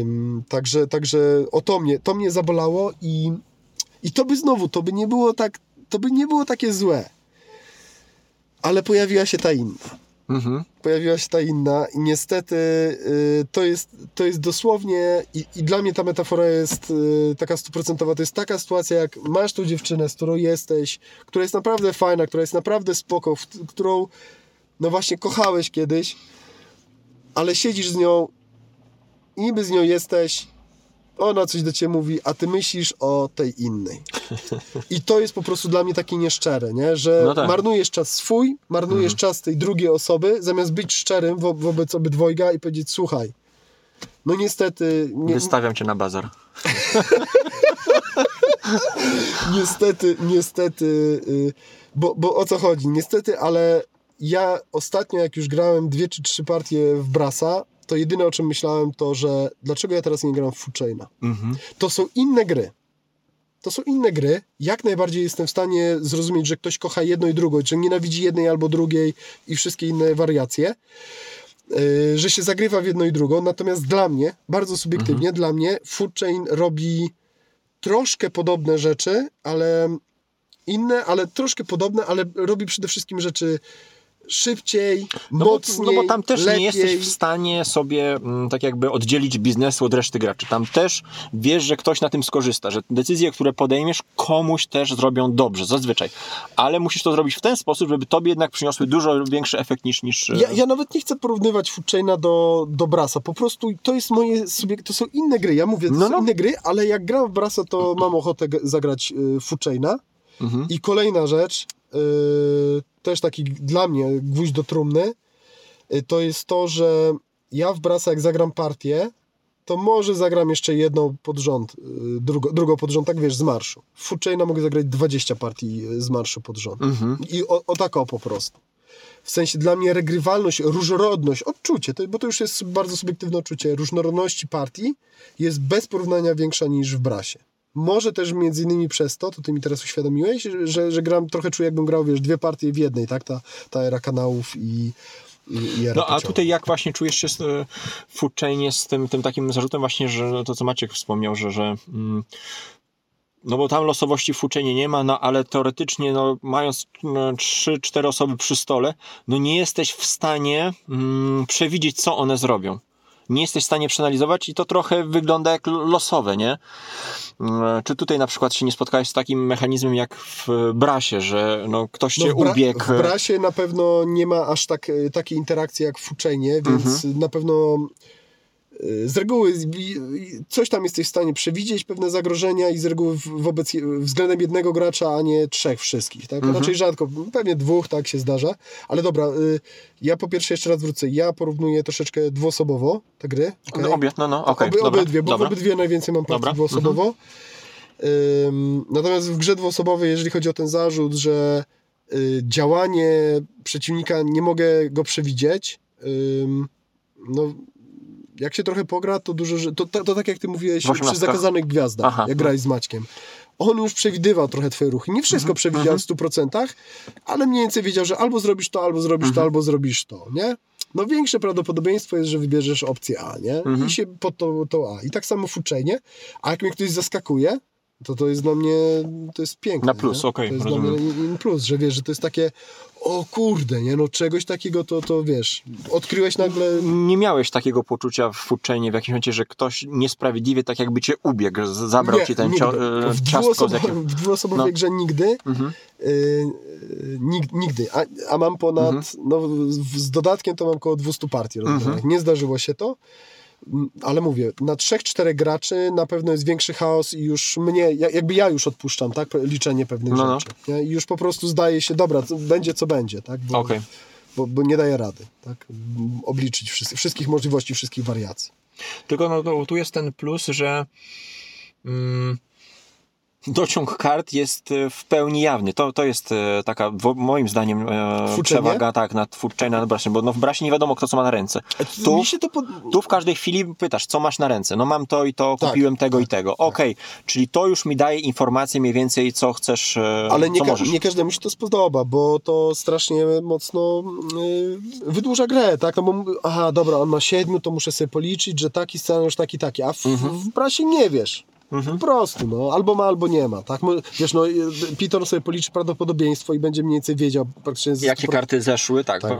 Ym, także, także o to mnie, to mnie zabolało i, i to by znowu, to by nie było tak, to by nie było takie złe. Ale pojawiła się ta inna Mhm. pojawiła się ta inna i niestety y, to, jest, to jest dosłownie i, i dla mnie ta metafora jest y, taka stuprocentowa, to jest taka sytuacja jak masz tą dziewczynę, z którą jesteś, która jest naprawdę fajna, która jest naprawdę spoko, w, którą no właśnie kochałeś kiedyś, ale siedzisz z nią i niby z nią jesteś, ona coś do ciebie mówi, a ty myślisz o tej innej. I to jest po prostu dla mnie takie nieszczere, nie? że No tak. marnujesz czas swój, marnujesz czas tej drugiej osoby, zamiast być szczerym wo wobec obydwojga i powiedzieć, słuchaj, no niestety, nie, Wystawiam cię na bazar. <laughs> niestety, niestety, y, bo, bo o co chodzi? Niestety, ale ja ostatnio, jak już grałem dwie czy trzy partie w Brasa, to jedyne o czym myślałem to, że dlaczego ja teraz nie gram w Foodchaina? Mhm. To są inne gry. To są inne gry. Jak najbardziej jestem w stanie zrozumieć, że ktoś kocha jedno i drugą, że nienawidzi jednej albo drugiej i wszystkie inne wariacje. Yy, że się zagrywa w jedno i drugą. Natomiast dla mnie, bardzo subiektywnie, dla mnie Food Chain robi troszkę podobne rzeczy, ale inne, ale troszkę podobne, ale robi przede wszystkim rzeczy szybciej, No bo, mocniej, no bo tam też lepiej. nie jesteś w stanie sobie mm, tak jakby oddzielić biznesu od reszty graczy. Tam też wiesz, że ktoś na tym skorzysta, że decyzje, które podejmiesz, komuś też zrobią dobrze, zazwyczaj. Ale musisz to zrobić w ten sposób, żeby tobie jednak przyniosły dużo większy efekt niż... niż e, Ja, ja nawet nie chcę porównywać Foodchaina do, do Brasa. Po prostu to jest moje to są inne gry. Ja mówię, to No, są no. inne gry, ale jak gram w Brasa, to mam ochotę zagrać y, Foodchaina. Mhm. I kolejna rzecz, też taki dla mnie gwóźdź do trumny, y, to jest to, że ja w Brasa jak zagram partię, to może zagram jeszcze jedną pod rząd, y, drugą, drugą pod rząd, tak wiesz, z marszu. W Foodchaina mogę zagrać 20 partii y, z marszu pod rząd. Mhm. I o, o tak o po prostu. W sensie dla mnie regrywalność, różnorodność, odczucie, to, bo to już jest bardzo subiektywne odczucie, różnorodności partii jest bez porównania większa niż w brasie. Może też między innymi przez to, to ty mi teraz uświadomiłeś, że, że gram, trochę czuję jakbym grał, wiesz, dwie partie w jednej, tak? Ta, ta era kanałów i, No a tutaj jak właśnie czujesz się e, chainie z tym, tym takim zarzutem właśnie, że to co Maciek wspomniał, że, że mm, no bo tam losowości chainie nie ma, no ale teoretycznie no, mając no, 3-4 osoby przy stole, no nie jesteś w stanie mm, przewidzieć co one zrobią. Nie jesteś w stanie przeanalizować i to trochę wygląda jak losowe, nie? Mm, Czy tutaj na przykład się nie spotkałeś z takim mechanizmem jak w Brasie, że no, ktoś cię No w, bra- ubiegł? w brasie na pewno nie ma aż tak, e, takiej interakcji jak w Fuczenie, więc Mhm. na pewno z reguły coś tam jesteś w stanie przewidzieć, pewne zagrożenia i z reguły wobec względem jednego gracza, a nie trzech wszystkich. Tak? Mhm. Raczej rzadko, pewnie dwóch tak się zdarza. Ale dobra, y, ja po pierwsze jeszcze raz wrócę, ja porównuję troszeczkę dwuosobowo te gry. okej? No, obie, no, no, okej, Oby, dobra, obydwie, bo dobra. w obydwie najwięcej mam partii Dobra, dwuosobowo. Ym, natomiast w grze dwuosobowej, jeżeli chodzi o ten zarzut, że y, działanie przeciwnika nie mogę go przewidzieć, ym, no jak się trochę pogra, to dużo, to, to, to tak jak ty mówiłeś przy zakazanych gwiazdach, Aha. jak grałeś z Maćkiem. On już przewidywał trochę twoje ruchy. Nie wszystko przewidział w 100%, ale mniej więcej wiedział, że albo zrobisz to, albo zrobisz to, albo zrobisz to, nie? No większe prawdopodobieństwo jest, że wybierzesz opcję A, nie? I się pod to, to A. I tak samo w uczenie. A jak mnie ktoś zaskakuje, to to jest dla mnie, to jest piękne. Na plus, okej, To jest rozumiem. dla mnie plus, że wiesz, że to jest takie, o kurde, nie? No czegoś takiego to, to wiesz, odkryłeś nagle... Nie miałeś takiego poczucia w foodchainie w jakimś momencie, że ktoś niesprawiedliwie tak jakby cię ubiegł, zabrał Nie, ci ten cio- e, w, ciastko dwuosobowej, jakim... w dwuosobowej No. grze nigdy. Mhm. Nig- nigdy. A, a mam ponad, Mhm. no z dodatkiem to mam około 200 partii rozegranych. Nie zdarzyło się to. Ale mówię, na trzech, czterech graczy na pewno jest większy chaos i już mnie, ja- jakby ja już odpuszczam, tak, liczenie pewnych No, no. rzeczy. Nie? I już po prostu zdaje się, dobra, będzie co będzie, tak, bo, Okej. bo, bo nie daje rady, tak, obliczyć wszys- wszystkich możliwości, wszystkich wariacji. Tylko no, tu jest ten plus, że mm, dociąg kart jest e, w pełni jawny. To, to jest e, taka, moim zdaniem, e, przewaga tak, nad twórczej nad brasie, bo no, w brasie nie wiadomo, kto co ma na ręce. Tu, się to pod... tu w każdej chwili pytasz, co masz na ręce. No mam to i to, Tak, kupiłem tego tak, i tego. Okej, czyli to już mi daje informację mniej więcej, co chcesz, e, Ale nie, co możesz. nie każdemu się to spodoba, bo to strasznie mocno y, wydłuża grę, tak? No bo, aha, dobra, on ma siedmiu, to muszę sobie policzyć, że taki scenariusz, taki, taki, a w, Mhm. w prasie nie wiesz. Po prostu, no, albo ma, albo nie ma, tak? Wiesz, no, Piton sobie policzy prawdopodobieństwo i będzie mniej więcej wiedział praktycznie... z- Jakie karty zeszły, tak. Tak,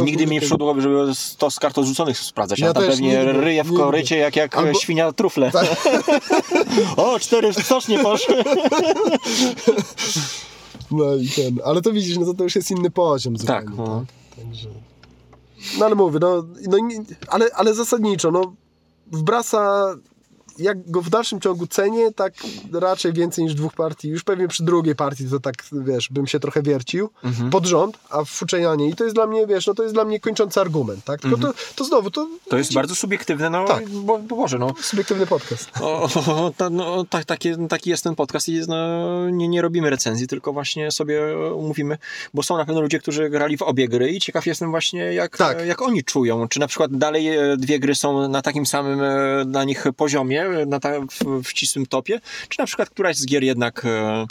Nigdy mi nie tego- przyszło głowy, żeby to z kart odrzuconych sprawdzać. Ja Ja tam pewnie nigdy, ryje w korycie jak, jak Albo- świnia trufle. Tak. <laughs> o, cztery stocznie poszły. <laughs> No i ten, ale to widzisz, no to, to już jest inny poziom zupełnie, Tak, tak? no. Także... No ale mówię, no, no ale, ale zasadniczo, no w Brasa jak go w dalszym ciągu cenię, tak raczej więcej niż dwóch partii. Już pewnie przy drugiej partii to tak, wiesz, bym się trochę wiercił Mhm. pod rząd, a w Fuczenianie. I to jest dla mnie, wiesz, no to jest dla mnie kończący argument, tak? Tylko to, to znowu, to, Mhm. To jest bardzo subiektywne, no Tak. bo, bo Boże, no. subiektywny podcast. O, o, ta, no tak, takie, taki jest ten podcast i jest, no, nie, nie robimy recenzji, tylko właśnie sobie mówimy, bo są na pewno ludzie, którzy grali w obie gry i ciekaw jestem właśnie, jak, Tak. jak oni czują. Czy na przykład dalej e, dwie gry są na takim samym e, dla nich poziomie, e, na ta, w, w ścisłym topie, czy na przykład któraś z gier jednak e,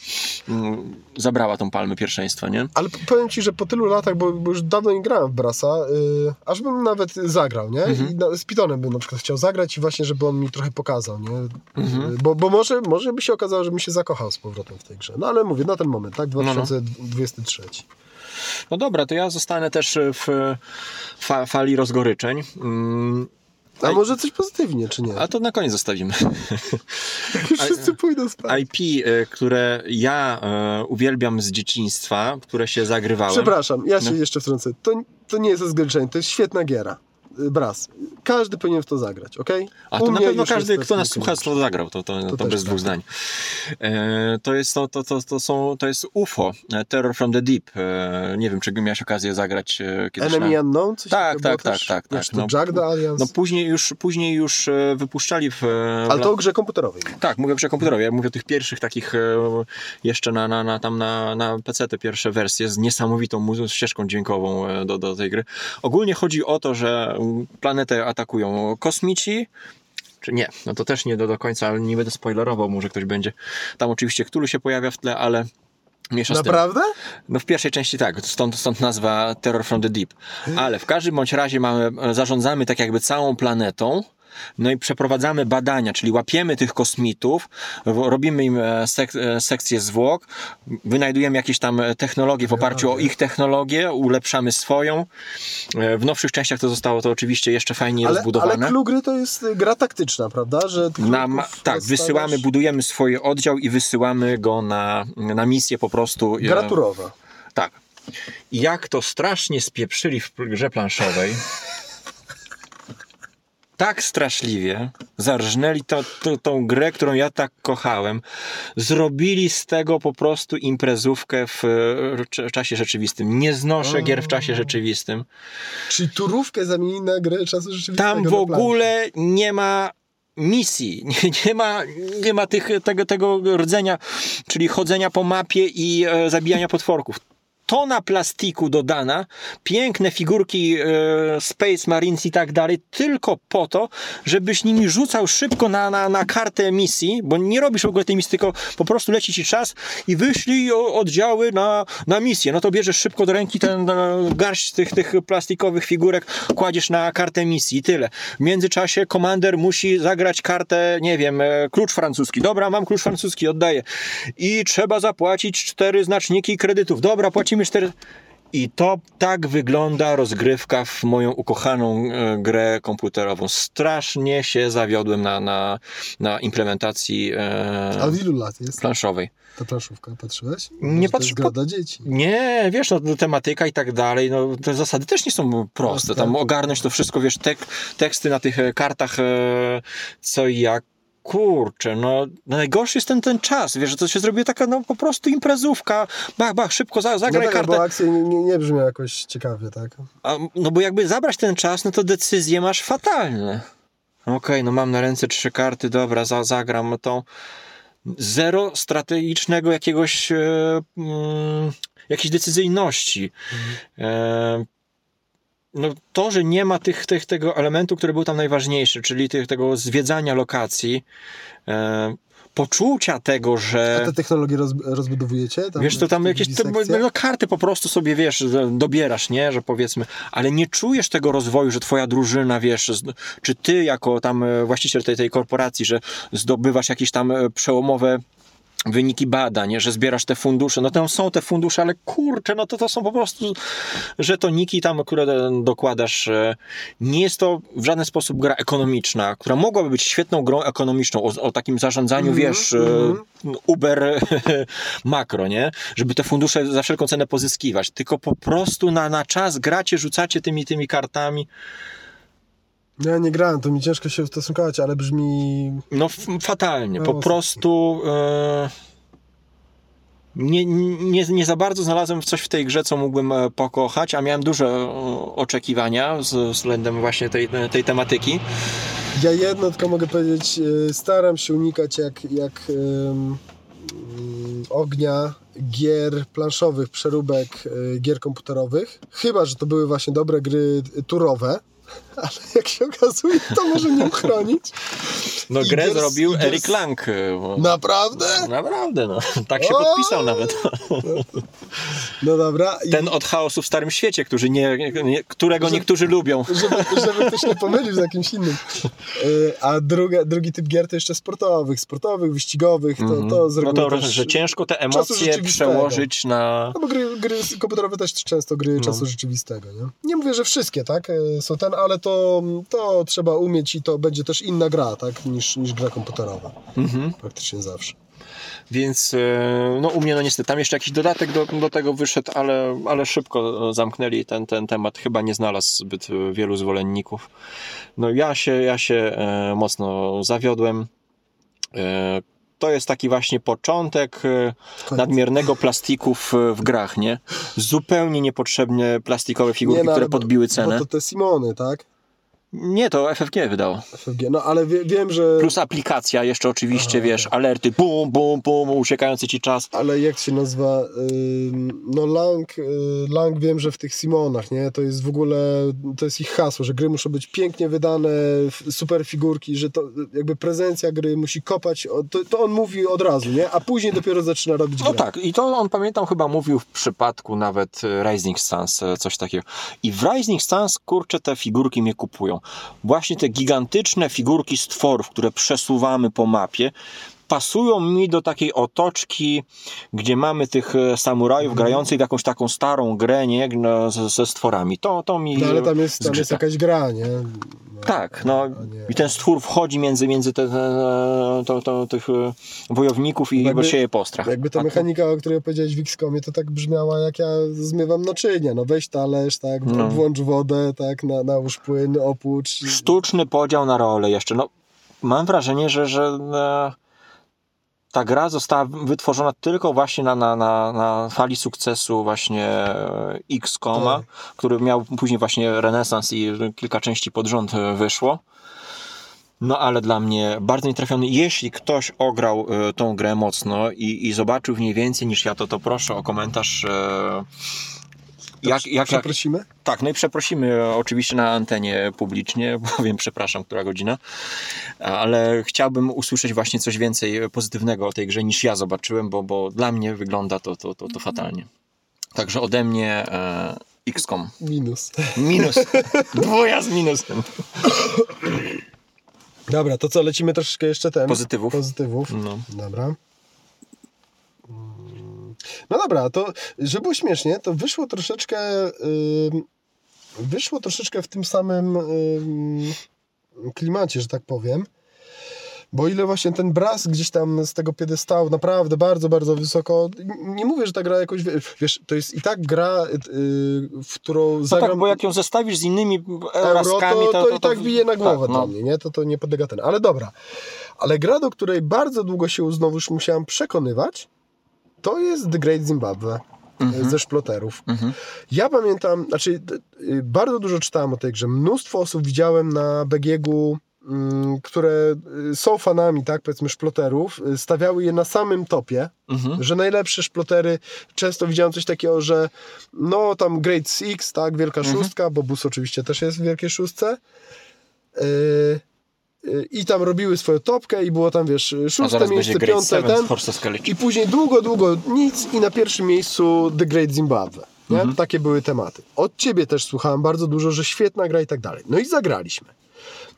mm, zabrała tą palmę pierwszeństwa, nie? Ale powiem ci, że po tylu latach, bo, bo już dawno nie grałem w Brasa, yy, aż bym nawet zagrał, nie? I na, z Pitonem bym na przykład chciał zagrać i właśnie, żeby on mi trochę pokazał, nie? Yy, bo bo może, może by się okazało, że bym się zakochał z powrotem w tej grze. No ale mówię, na ten moment, tak? no. 2023. No dobra, to ja zostanę też w fa, fali rozgoryczeń. Mm, A A- może coś pozytywnie, czy nie? A to na koniec zostawimy. <laughs> Wszyscy pójdą spać. IP, e, które ja e, uwielbiam z dzieciństwa, które się zagrywałem. Przepraszam, ja się No. jeszcze wtrącę. To, to nie jest zgoryczenie, to jest świetna giera. Yy, Bras. Każdy powinien w to zagrać, okej? A to na pewno każdy, to kto nas słucha, to zagrał. To, to, to, też bez dwóch tak. zdań. E, to, jest, to, to, to, to, są, to jest UFO, e, Terror from the Deep. E, nie wiem, czy miałeś okazję zagrać kiedyś Enemy na... Unknown? Coś Tak, tak, tak, tak, tak, czy to no. Jack the Alliance? No później już, później już wypuszczali w... Ale to o grze komputerowej. Tak, mówię przy komputerowej. Ja mówię o tych pierwszych takich jeszcze na, na, na, tam na, na PC te pierwsze wersje z niesamowitą muzyką, ścieżką dźwiękową do, do tej gry. Ogólnie chodzi o to, że planetę atakują kosmici, czy nie, no to też nie do, do końca, ale nie będę spoilerował, może ktoś będzie. Tam oczywiście Cthulhu się pojawia w tle, ale. Naprawdę? No w pierwszej części tak, stąd, stąd nazwa Terror from the Deep. Ale w każdym bądź razie mamy, zarządzamy tak jakby całą planetą, no i przeprowadzamy badania, czyli łapiemy tych kosmitów, robimy im e, sek, e, sekcję zwłok, wynajdujemy jakieś tam e, technologie w oparciu o ich technologię, ulepszamy swoją. W nowszych częściach to zostało to oczywiście jeszcze fajniej Ale, rozbudowane. ale clue gry to jest y, gra taktyczna, prawda? Że Na, tak, wysyłamy, budujemy swój oddział i wysyłamy go na, na misję po prostu. Gra turowa. Tak. Jak to strasznie spieprzyli w grze planszowej. <laughs> tak straszliwie zarżnęli to, to, tą grę, którą ja tak kochałem. Zrobili z tego po prostu imprezówkę w, cz- czasie rzeczywistym. Nie znoszę gier w czasie rzeczywistym. Czyli turówkę zamienili na grę czasu rzeczywistego. Tam w ogóle nie ma misji, <laughs> nie, nie ma, nie ma tych, tego, tego rdzenia, czyli chodzenia po mapie i e, zabijania potworków. Tona plastiku dodana, piękne figurki e, Space Marines i tak dalej, tylko po to, żebyś nimi rzucał szybko na, na, na kartę misji, bo nie robisz w ogóle tej misji, tylko po prostu leci ci czas i wyślij oddziały na, na misję. No to bierzesz szybko do ręki ten e, garść tych, tych plastikowych figurek, kładziesz na kartę misji i tyle. W międzyczasie komander musi zagrać kartę, nie wiem, e, klucz francuski. Dobra, mam klucz francuski, oddaję. I trzeba zapłacić cztery znaczniki kredytów. Dobra, płacimy cztery. I to tak wygląda rozgrywka w moją ukochaną e, grę komputerową. Strasznie się zawiodłem na, na, na implementacji e, A ilu lat jest planszowej. ta planszówka? Patrzyłeś? Nie Może gra dla dzieci. Nie, wiesz, no, no, tematyka i tak dalej, no, te zasady też nie są proste. Proste. Tam ogarnąć to wszystko, wiesz, tek, teksty na tych e, kartach, e, co i jak. Kurczę, no no najgorszy jest ten, ten czas, wiesz, że to się zrobiło taka no po prostu imprezówka, bach, bach, szybko za, No zagraj tak, kartę. bo akcje nie, nie, nie brzmią jakoś ciekawie, tak? A, no bo jakby zabrać ten czas, no to decyzje masz fatalne. Okej, no mam na ręce trzy karty, dobra, za, zagram tą. Zero strategicznego jakiegoś, e, mm, jakiejś decyzyjności. E, no to, że nie ma tych, tych, tego elementu, który był tam najważniejszy, czyli tych, tego zwiedzania lokacji, e, poczucia tego, że... A te technologie roz, rozbudowujecie? Tam Wiesz, to tam jakieś sekcje? no, karty po prostu sobie, wiesz, dobierasz, nie, że powiedzmy, ale nie czujesz tego rozwoju, że twoja drużyna, wiesz, czy ty jako tam e, właściciel tej, tej korporacji, że zdobywasz jakieś tam e, przełomowe wyniki badań, że zbierasz te fundusze, no tam są te fundusze, ale kurczę, no to to są po prostu żetoniki tam, które dokładasz. e, Nie jest to w żaden sposób gra ekonomiczna, która mogłaby być świetną grą ekonomiczną, o, o takim zarządzaniu, Mhm, wiesz, e, mhm. uber <laughs> makro, nie? Żeby te fundusze za wszelką cenę pozyskiwać, tylko po prostu na, na czas gracie, rzucacie tymi, tymi kartami. Ja nie grałem, to mi ciężko się ustosunkować, ale brzmi... No fatalnie, No, po prostu e, nie, nie, nie za bardzo znalazłem coś w tej grze, co mógłbym e, pokochać, a miałem duże e, oczekiwania z względem właśnie tej, tej tematyki. Ja jedno tylko mogę powiedzieć, staram się unikać jak, jak mm, ognia gier planszowych, przeróbek gier komputerowych. Chyba, że to były właśnie dobre gry turowe, <laughs> ale jak się okazuje, to może nie uchronić. No I grę zrobił Eric Lang. bo- Naprawdę? Naprawdę, no. <laughs> Tak się O! podpisał nawet. No dobra. I Ten od chaosu w Starym Świecie, którzy nie, nie, którego niektórzy lubią. <laughs> żeby, żeby ktoś nie pomylił z jakimś innym. E, A druga, drugi typ gier to jeszcze sportowych, sportowych, wyścigowych, to, Mhm. to no to, że ciężko te emocje przełożyć na... No bo gry, gry komputerowe też często gry No. czasu rzeczywistego, nie? Nie mówię, że wszystkie, tak, e, są ten, ale to, to trzeba umieć i to będzie też inna gra, tak, niż, niż gra komputerowa. Mhm. Praktycznie zawsze. Więc e, no u mnie no niestety tam jeszcze jakiś dodatek do, do tego wyszedł, ale, ale szybko zamknęli ten, ten temat. Chyba nie znalazł zbyt e, wielu zwolenników. No ja się, ja się e, mocno zawiodłem. To jest taki właśnie początek e, nadmiernego plastiku w, w grach, nie? Zupełnie niepotrzebne plastikowe figurki, no, ale które podbiły cenę. Bo to te Simony, tak? Nie, to FFG wydało. FFG. No ale wie, wiem, że... Plus aplikacja jeszcze oczywiście, Aha, wiesz, okej. alerty, bum, bum, bum, uciekający ci czas. Ale jak się nazywa? No Lang, y, Lang wiem, że w tych Simonach, nie? To jest w ogóle, to jest ich hasło, że gry muszą być pięknie wydane, super figurki, że to jakby prezencja gry musi kopać, to, to on mówi od razu, nie? A później dopiero zaczyna robić No grę. tak, i to on pamiętam chyba mówił w przypadku nawet e, Rising Stars, e, coś takiego. I w Rising Stars, kurczę, te figurki mnie kupują. Właśnie te gigantyczne figurki stworów, które przesuwamy po mapie, pasują mi do takiej otoczki, gdzie mamy tych e, samurajów Mhm. grających w jakąś taką starą grę, nie? No, ze, ze stworami. To, to mi No ale tam jest, tam jest jakaś gra, nie? No, Tak, no i ten stwór wchodzi między, między te, te, to, to, tych e, wojowników i Jakby- sieje postrach. Jakby ta mechanika, o której powiedziałeś w XCOMie, to tak brzmiała, jak ja zmywam naczynia. No weź talerz, tak, No. włącz wodę, tak, na, nałóż płyn, opłucz. sztuczny podział na role jeszcze. No, mam wrażenie, że, że e, ta gra została wytworzona tylko właśnie na, na, na, na fali sukcesu właśnie e, X-Koma, Tak. który miał później właśnie renesans i kilka części pod rząd e, wyszło. No ale dla mnie bardzo nietrafiony. Jeśli ktoś ograł e, tą grę mocno i, i zobaczył w niej więcej niż ja, to to proszę o komentarz. E, jak, jak, jak, Przeprosimy? tak, no i przeprosimy oczywiście na antenie publicznie, <laughs> bo wiem, przepraszam, która godzina, ale chciałbym usłyszeć właśnie coś więcej pozytywnego o tej grze niż ja zobaczyłem, bo, bo dla mnie wygląda to, to, to, to fatalnie. Także ode mnie e, XCOM. Minus. Minus. <laughs> Dwuja z minusem. Dobra, to co, lecimy troszeczkę jeszcze ten. Pozytywów. Pozytywów. No. Dobra. No dobra, to żeby było śmiesznie, to wyszło troszeczkę ym, wyszło troszeczkę w tym samym ym, klimacie, że tak powiem. Bo ile właśnie ten Brass gdzieś tam z tego piedestału, naprawdę bardzo, bardzo wysoko. Nie mówię, że ta gra jakoś, wie- wiesz, to jest i tak gra, yy, w którą No zagram tak, bo jak ją zestawisz z innymi raskami, to, to, i tak bije na głowę tak, no. mnie, nie? To, to nie podlega ten. Ale dobra. Ale gra, do której bardzo długo się znowuż musiałem przekonywać, to jest The Great Zimbabwe Mhm. ze szploterów. Mhm. Ja pamiętam, znaczy y, bardzo dużo czytałem o tej grze. Mnóstwo osób widziałem na BGG-u, mm, które y, są fanami, tak, powiedzmy, szploterów, y, stawiały je na samym topie, Mhm. że najlepsze szplotery, często widziałem coś takiego, że no tam Great Six, tak, wielka Mhm. szóstka, bo bus oczywiście też jest w wielkiej szóstce. Yy, I tam robiły swoją topkę i było tam, wiesz, szóste miejsce, piąte, ten. I później długo, długo nic i na pierwszym miejscu The Great Zimbabwe. Mhm. Takie były tematy. Od ciebie też słuchałem bardzo dużo, że świetna gra i tak dalej. No i zagraliśmy.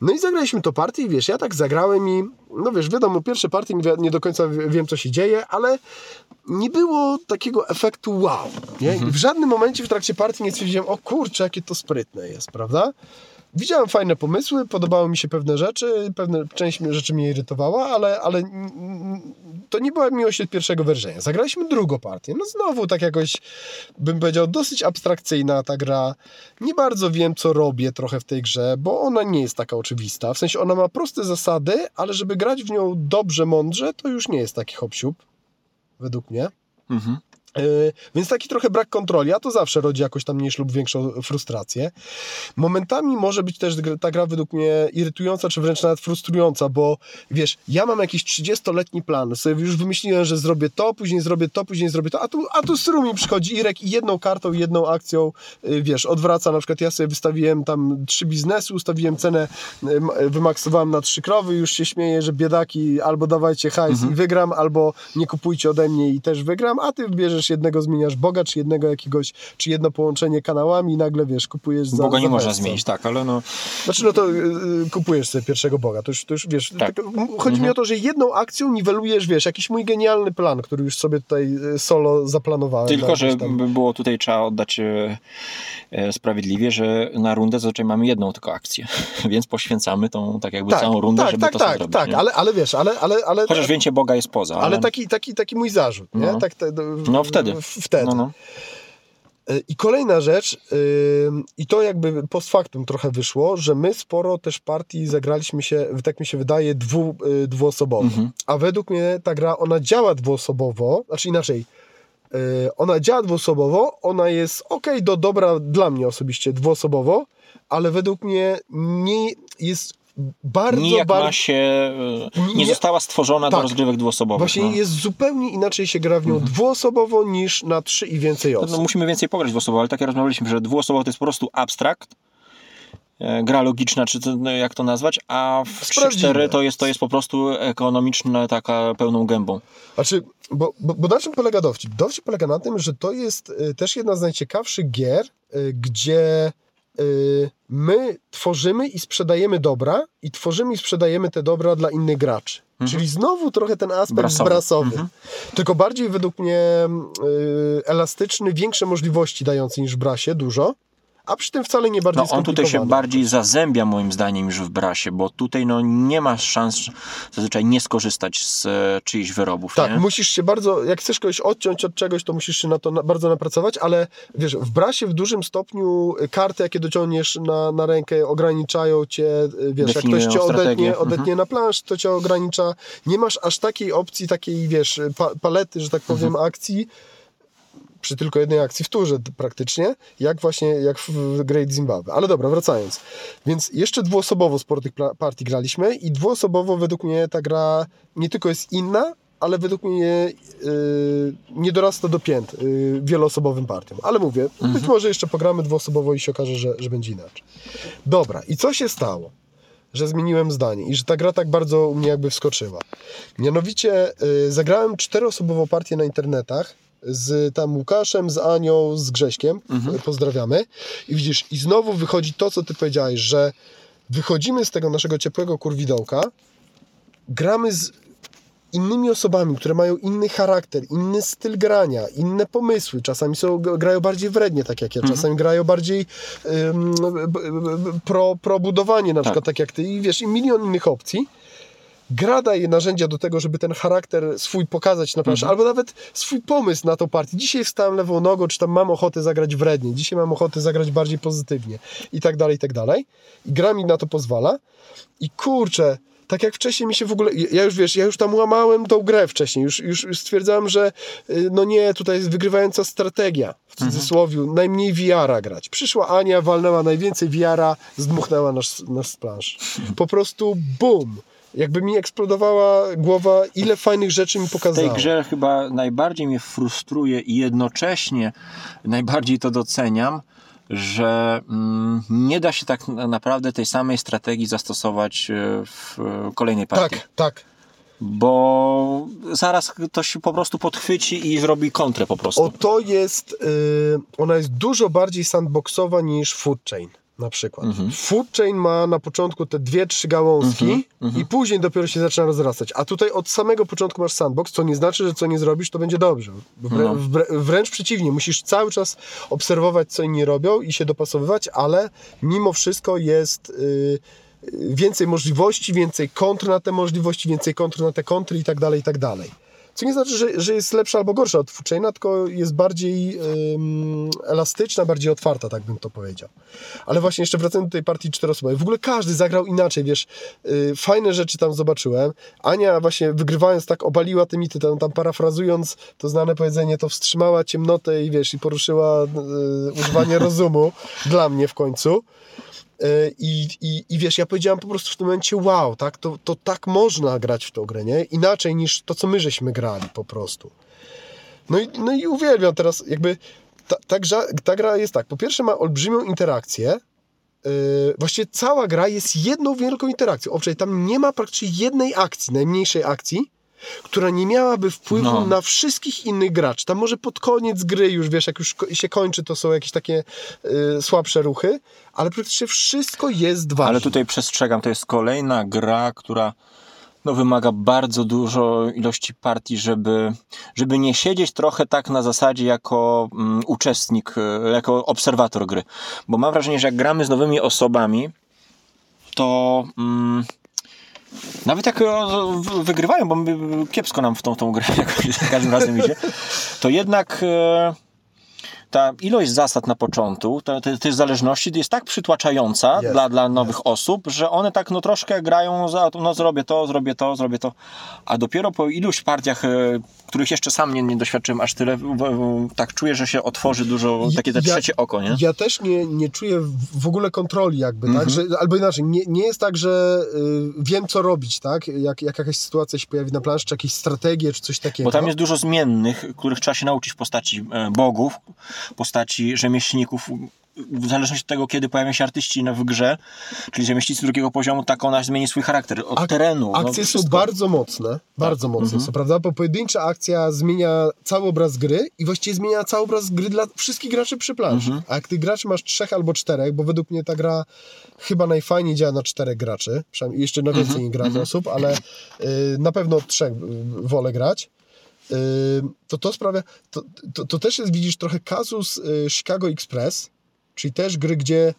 No i zagraliśmy to partię i wiesz, ja tak zagrałem i no wiesz, wiadomo, pierwsze partie nie, do końca wie- wiem, co się dzieje, ale nie było takiego efektu wow, nie? I w żadnym momencie w trakcie partii nie stwierdziłem, o kurczę, jakie to sprytne jest, prawda? Widziałem fajne pomysły, podobały mi się pewne rzeczy, pewne, część rzeczy mnie irytowała, ale, ale to nie była miłość od pierwszego wrażenia. Zagraliśmy drugą partię. No znowu tak jakoś, bym powiedział, dosyć abstrakcyjna ta gra. Nie bardzo wiem, co robię trochę w tej grze, bo ona nie jest taka oczywista. W sensie ona ma proste zasady, ale żeby grać w nią dobrze, mądrze, to już nie jest taki hop według mnie. Mhm. Yy, więc taki trochę brak kontroli, a to zawsze rodzi jakoś tam mniejszą lub większą frustrację. Momentami może być też ta gra według mnie irytująca, czy wręcz nawet frustrująca, bo wiesz, ja mam jakiś 30-letni plan, sobie już wymyśliłem, że zrobię to, później zrobię to, później zrobię to, a tu, a tu stru mi przychodzi Irek i jedną kartą, jedną akcją, yy, wiesz, odwraca, na przykład ja sobie wystawiłem tam trzy biznesy, ustawiłem cenę, yy, m- wymaksowałem na trzy krowy, już się śmieję, że biedaki albo dawajcie hajs i wygram, albo nie kupujcie ode mnie i też wygram, a ty bierzesz jednego, zmieniasz Boga, czy jednego jakiegoś, czy jedno połączenie kanałami i nagle, wiesz, kupujesz za Boga nie za można zmienić, tak, ale no... Znaczy, no to y, y, kupujesz sobie pierwszego Boga, to już, to już wiesz, Tak. m- chodzi mi o to, że jedną akcją niwelujesz, wiesz, jakiś mój genialny plan, który już sobie tutaj y, solo zaplanowałem. Tylko, że tam- by było tutaj trzeba oddać e, e, sprawiedliwie, że na rundę zazwyczaj mamy jedną tylko akcję, <laughs> więc poświęcamy tą tak jakby całą rundę, tak, żeby tak, to tak, zrobić. tak, nie? ale, ale wiesz, ale, ale, ale, Chociaż więcie Boga jest poza. ale taki, taki, taki mój zarzut, nie? No. Tak, te, No w- Wtedy. No, no. Y, I kolejna rzecz, i to jakby post factum trochę wyszło, że my sporo też partii zagraliśmy się, tak mi się wydaje, dwu, y, dwuosobowo. Mhm. A według mnie ta gra, ona działa dwuosobowo, znaczy inaczej, y, ona działa dwuosobowo, ona jest ok do dobra dla mnie osobiście dwuosobowo, ale według mnie nie jest bardzo, Nijak bardzo... się, e, nie Nie- została stworzona do Tak. rozgrywek dwuosobowych. Właśnie no. jest zupełnie inaczej się gra w nią dwuosobowo niż na trzy i więcej osób. No, musimy więcej pograć dwuosobowo, ale tak jak rozmawialiśmy, że dwuosobowo to jest po prostu abstrakt, e, gra logiczna, czy to, no, jak to nazwać, a w Sprawdzimy. 3-4 to jest, to jest po prostu ekonomiczna, taka pełną gębą. Znaczy, bo, bo, bo na czym polega dowcip? Dowcip polega na tym, że to jest y, też jedna z najciekawszych gier, gdzie my tworzymy i sprzedajemy dobra i tworzymy i sprzedajemy te dobra dla innych graczy. Czyli znowu trochę ten aspekt Brasowy. brasowy. Mhm. Tylko bardziej według mnie y, elastyczny, większe możliwości dający niż w brasie, dużo, a przy tym wcale nie bardziej No, on tutaj się bardziej zazębia moim zdaniem niż w brasie, bo tutaj no, nie masz szans zazwyczaj nie skorzystać z e, czyichś wyrobów. Tak, nie? musisz się bardzo, jak chcesz kogoś odciąć od czegoś, to musisz się na to na, bardzo napracować, ale wiesz, w brasie w dużym stopniu karty, jakie dociągniesz na, na rękę, ograniczają cię, wiesz, jak Definiują ktoś cię odetnie, Mhm. odetnie na plansz, to cię ogranicza. Nie masz aż takiej opcji, takiej, wiesz, pa, palety, że tak powiem, Mhm. akcji, przy tylko jednej akcji w turze praktycznie, jak właśnie jak w Great Zimbabwe. Ale dobra, wracając. Więc jeszcze dwuosobowo sporo tych partii graliśmy i dwuosobowo według mnie ta gra nie tylko jest inna, ale według mnie yy, nie dorasta do pięt yy, wieloosobowym partiom. Ale mówię, być może jeszcze pogramy dwuosobowo i się okaże, że, że będzie inaczej. Dobra, i co się stało? Że zmieniłem zdanie i że ta gra tak bardzo u mnie jakby wskoczyła. Mianowicie yy, zagrałem czteroosobową partię na internetach z tam Łukaszem, z Anią, z Grześkiem. Mhm. Pozdrawiamy. I widzisz, i znowu wychodzi to, co ty powiedziałeś, że wychodzimy z tego naszego ciepłego kurwidołka, gramy z innymi osobami, które mają inny charakter, inny styl grania, inne pomysły. Czasami są, grają bardziej wrednie, tak jak ja, Mhm. czasami grają bardziej pro, pro budowanie, na Tak. przykład tak jak ty i wiesz, i milion innych opcji. Gra daje narzędzia do tego, żeby ten charakter swój pokazać na planszy, albo nawet swój pomysł na tą partię. Dzisiaj wstałem lewą nogą, czy tam mam ochotę zagrać wrednie, dzisiaj mam ochotę zagrać bardziej pozytywnie i tak dalej, i tak dalej. I gra mi na to pozwala. I kurczę, tak jak wcześniej mi się w ogóle, ja już wiesz, ja już tam łamałem tą grę wcześniej, już, już, już stwierdzałem, że y, no nie, tutaj jest wygrywająca strategia, w cudzysłowie, najmniej VR-a grać. Przyszła Ania, walnęła najwięcej VR-a, zdmuchnęła nas, nas z plansz. Po prostu bum! Jakby mi eksplodowała głowa, ile fajnych rzeczy mi W pokazała. tej grze chyba najbardziej mnie frustruje i jednocześnie najbardziej to doceniam, że mm, nie da się tak na- naprawdę tej samej strategii zastosować e, w kolejnej partii. Tak, tak. Bo zaraz ktoś po prostu podchwyci i zrobi kontrę po prostu. O to jest, y, ona jest dużo bardziej sandboxowa niż Food Chain na przykład. Mhm. Food Chain ma na początku te dwie, trzy gałązki Mhm, i później dopiero się zaczyna rozrastać. A tutaj od samego początku masz sandbox, co nie znaczy, że co nie zrobisz, to będzie dobrze. Wrę, No. wrę, wręcz przeciwnie, musisz cały czas obserwować, co inni robią i się dopasowywać, ale mimo wszystko jest... Y, więcej możliwości, więcej kontr na te możliwości, więcej kontr na te kontry i tak dalej, i tak dalej. Co nie znaczy, że, że jest lepsza albo gorsza od Foodchaina, tylko jest bardziej ym, elastyczna, bardziej otwarta, tak bym to powiedział. Ale właśnie jeszcze wracając do tej partii czteroosobowej, w ogóle każdy zagrał inaczej, wiesz, y, fajne rzeczy tam zobaczyłem. Ania właśnie wygrywając tak obaliła te mity, tam, tam parafrazując to znane powiedzenie, to wstrzymała ciemnotę i wiesz, i poruszyła y, używanie rozumu <laughs> dla mnie w końcu. Y, I, i, I wiesz, ja powiedziałem po prostu w tym momencie, wow, tak, to, to tak można grać w tą grę, nie? Inaczej niż to, co my żeśmy grali po prostu. No i, no i uwielbiam teraz, jakby ta, ta, ta gra jest tak, po pierwsze ma olbrzymią interakcję, yy, właściwie cała gra jest jedną wielką interakcją, owszem, tam nie ma praktycznie jednej akcji, najmniejszej akcji, która nie miałaby wpływu No. na wszystkich innych graczy. Tam może pod koniec gry już, wiesz, jak już się kończy, to są jakieś takie y, słabsze ruchy, ale praktycznie wszystko jest ważne. Ale tutaj przestrzegam, to jest kolejna gra, która no, wymaga bardzo dużo ilości partii, żeby, żeby nie siedzieć trochę tak na zasadzie jako mm, uczestnik, e, jako obserwator gry. Bo mam wrażenie, że jak gramy z nowymi osobami, to mm, nawet jak w- wygrywają, bo my, kiepsko nam w tą, tą grę <laughs> jakoś za każdym razem idzie, to jednak e, ta ilość zasad na początku, te, te, te zależności jest tak przytłaczająca Jest, dla, dla nowych osób, że one tak no troszkę grają za, no zrobię to, zrobię to, zrobię to, a dopiero po iluś partiach, e, których jeszcze sam nie, nie doświadczyłem aż tyle, w, w, tak czuję, że się otworzy dużo, takie te Ja- trzecie oko, nie? Ja też nie, nie czuję w- ogóle kontroli jakby, Mhm. tak? Że, albo inaczej, nie, nie jest tak, że y, wiem co robić, tak? Jak, jak jakaś sytuacja się pojawi na planszy, czy jakieś strategie, czy coś takiego. Bo tam jest dużo zmiennych, których trzeba się nauczyć w postaci e, bogów, postaci rzemieślników. W zależności od tego, kiedy pojawią się artyści na- w grze, czyli rzemieślnicy drugiego poziomu, tak ona zmieni swój charakter od Ak- terenu. no, Akcje są wszystko. bardzo mocne, bardzo mocne Mhm. są, prawda? Bo pojedyncza akcja zmienia cały obraz gry i właściwie zmienia cały obraz gry dla wszystkich graczy przy planszy. Mhm. A jak tych graczy masz trzech albo czterech, bo według mnie ta gra chyba najfajniej działa na czterech graczy, przynajmniej jeszcze na więcej nie gram osób, ale y, na pewno od trzech y, wolę grać. To to sprawia, to, to, to też jest, widzisz, trochę kazus y, Chicago Express, czyli też gry, gdzie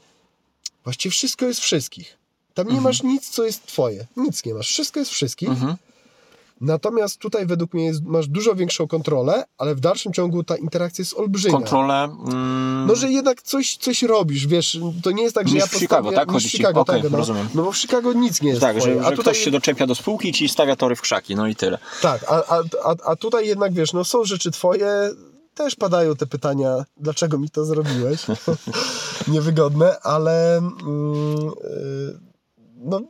właściwie wszystko jest wszystkich. Tam nie masz nic, co jest twoje. Nic nie masz. Wszystko jest wszystkich. Mhm. Natomiast tutaj według mnie jest, masz dużo większą kontrolę, ale w dalszym ciągu ta interakcja jest olbrzymia. Kontrolę. Mm, No, że jednak coś, coś robisz, wiesz, to nie jest tak, że Niż ja w Chicago, postawię... tak? Chodzi w? Chicago, Okej, tak, no. rozumiem. no bo w Chicago nic nie jest tak, twoje. że, a że tutaj, ktoś się doczepia do spółki i ci stawia tory w krzaki, no i tyle. Tak, a, a, a, a tutaj jednak, wiesz, no są rzeczy twoje, też padają te pytania, dlaczego mi to zrobiłeś? <laughs> Niewygodne, ale mm, y, no,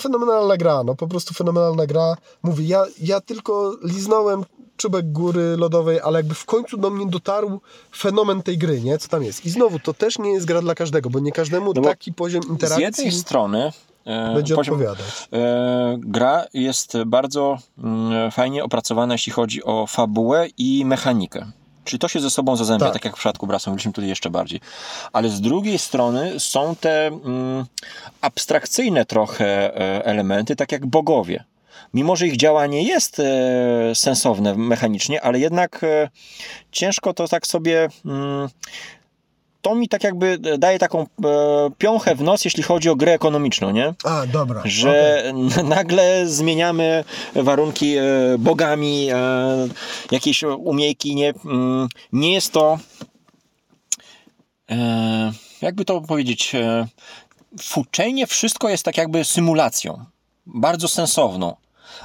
fenomenalna gra, no po prostu fenomenalna gra. Mówię, ja, ja tylko liznąłem czubek góry lodowej, ale jakby w końcu do mnie dotarł fenomen tej gry, nie? Co tam jest. I znowu, to też nie jest gra dla każdego, bo nie każdemu No bo taki poziom Z interakcji jednej strony e, będzie poziom, odpowiadać. e, gra jest bardzo mm, fajnie opracowana, jeśli chodzi o fabułę i mechanikę. Czyli to się ze sobą zazębia, Tak. tak, jak w przypadku Brasa, mówiliśmy tutaj jeszcze bardziej. Ale z drugiej strony są te mm, abstrakcyjne trochę e, elementy, tak jak bogowie. mimo że ich działanie jest e, sensowne mechanicznie, ale jednak e, ciężko to tak sobie. To mi tak jakby daje taką e, piąchę w nos, jeśli chodzi o grę ekonomiczną, nie? A, dobra. Że n- nagle zmieniamy warunki e, bogami, e, jakieś umiejki, nie, mm, nie jest to e, jakby to powiedzieć e, w uczenie wszystko jest tak jakby symulacją, bardzo sensowną.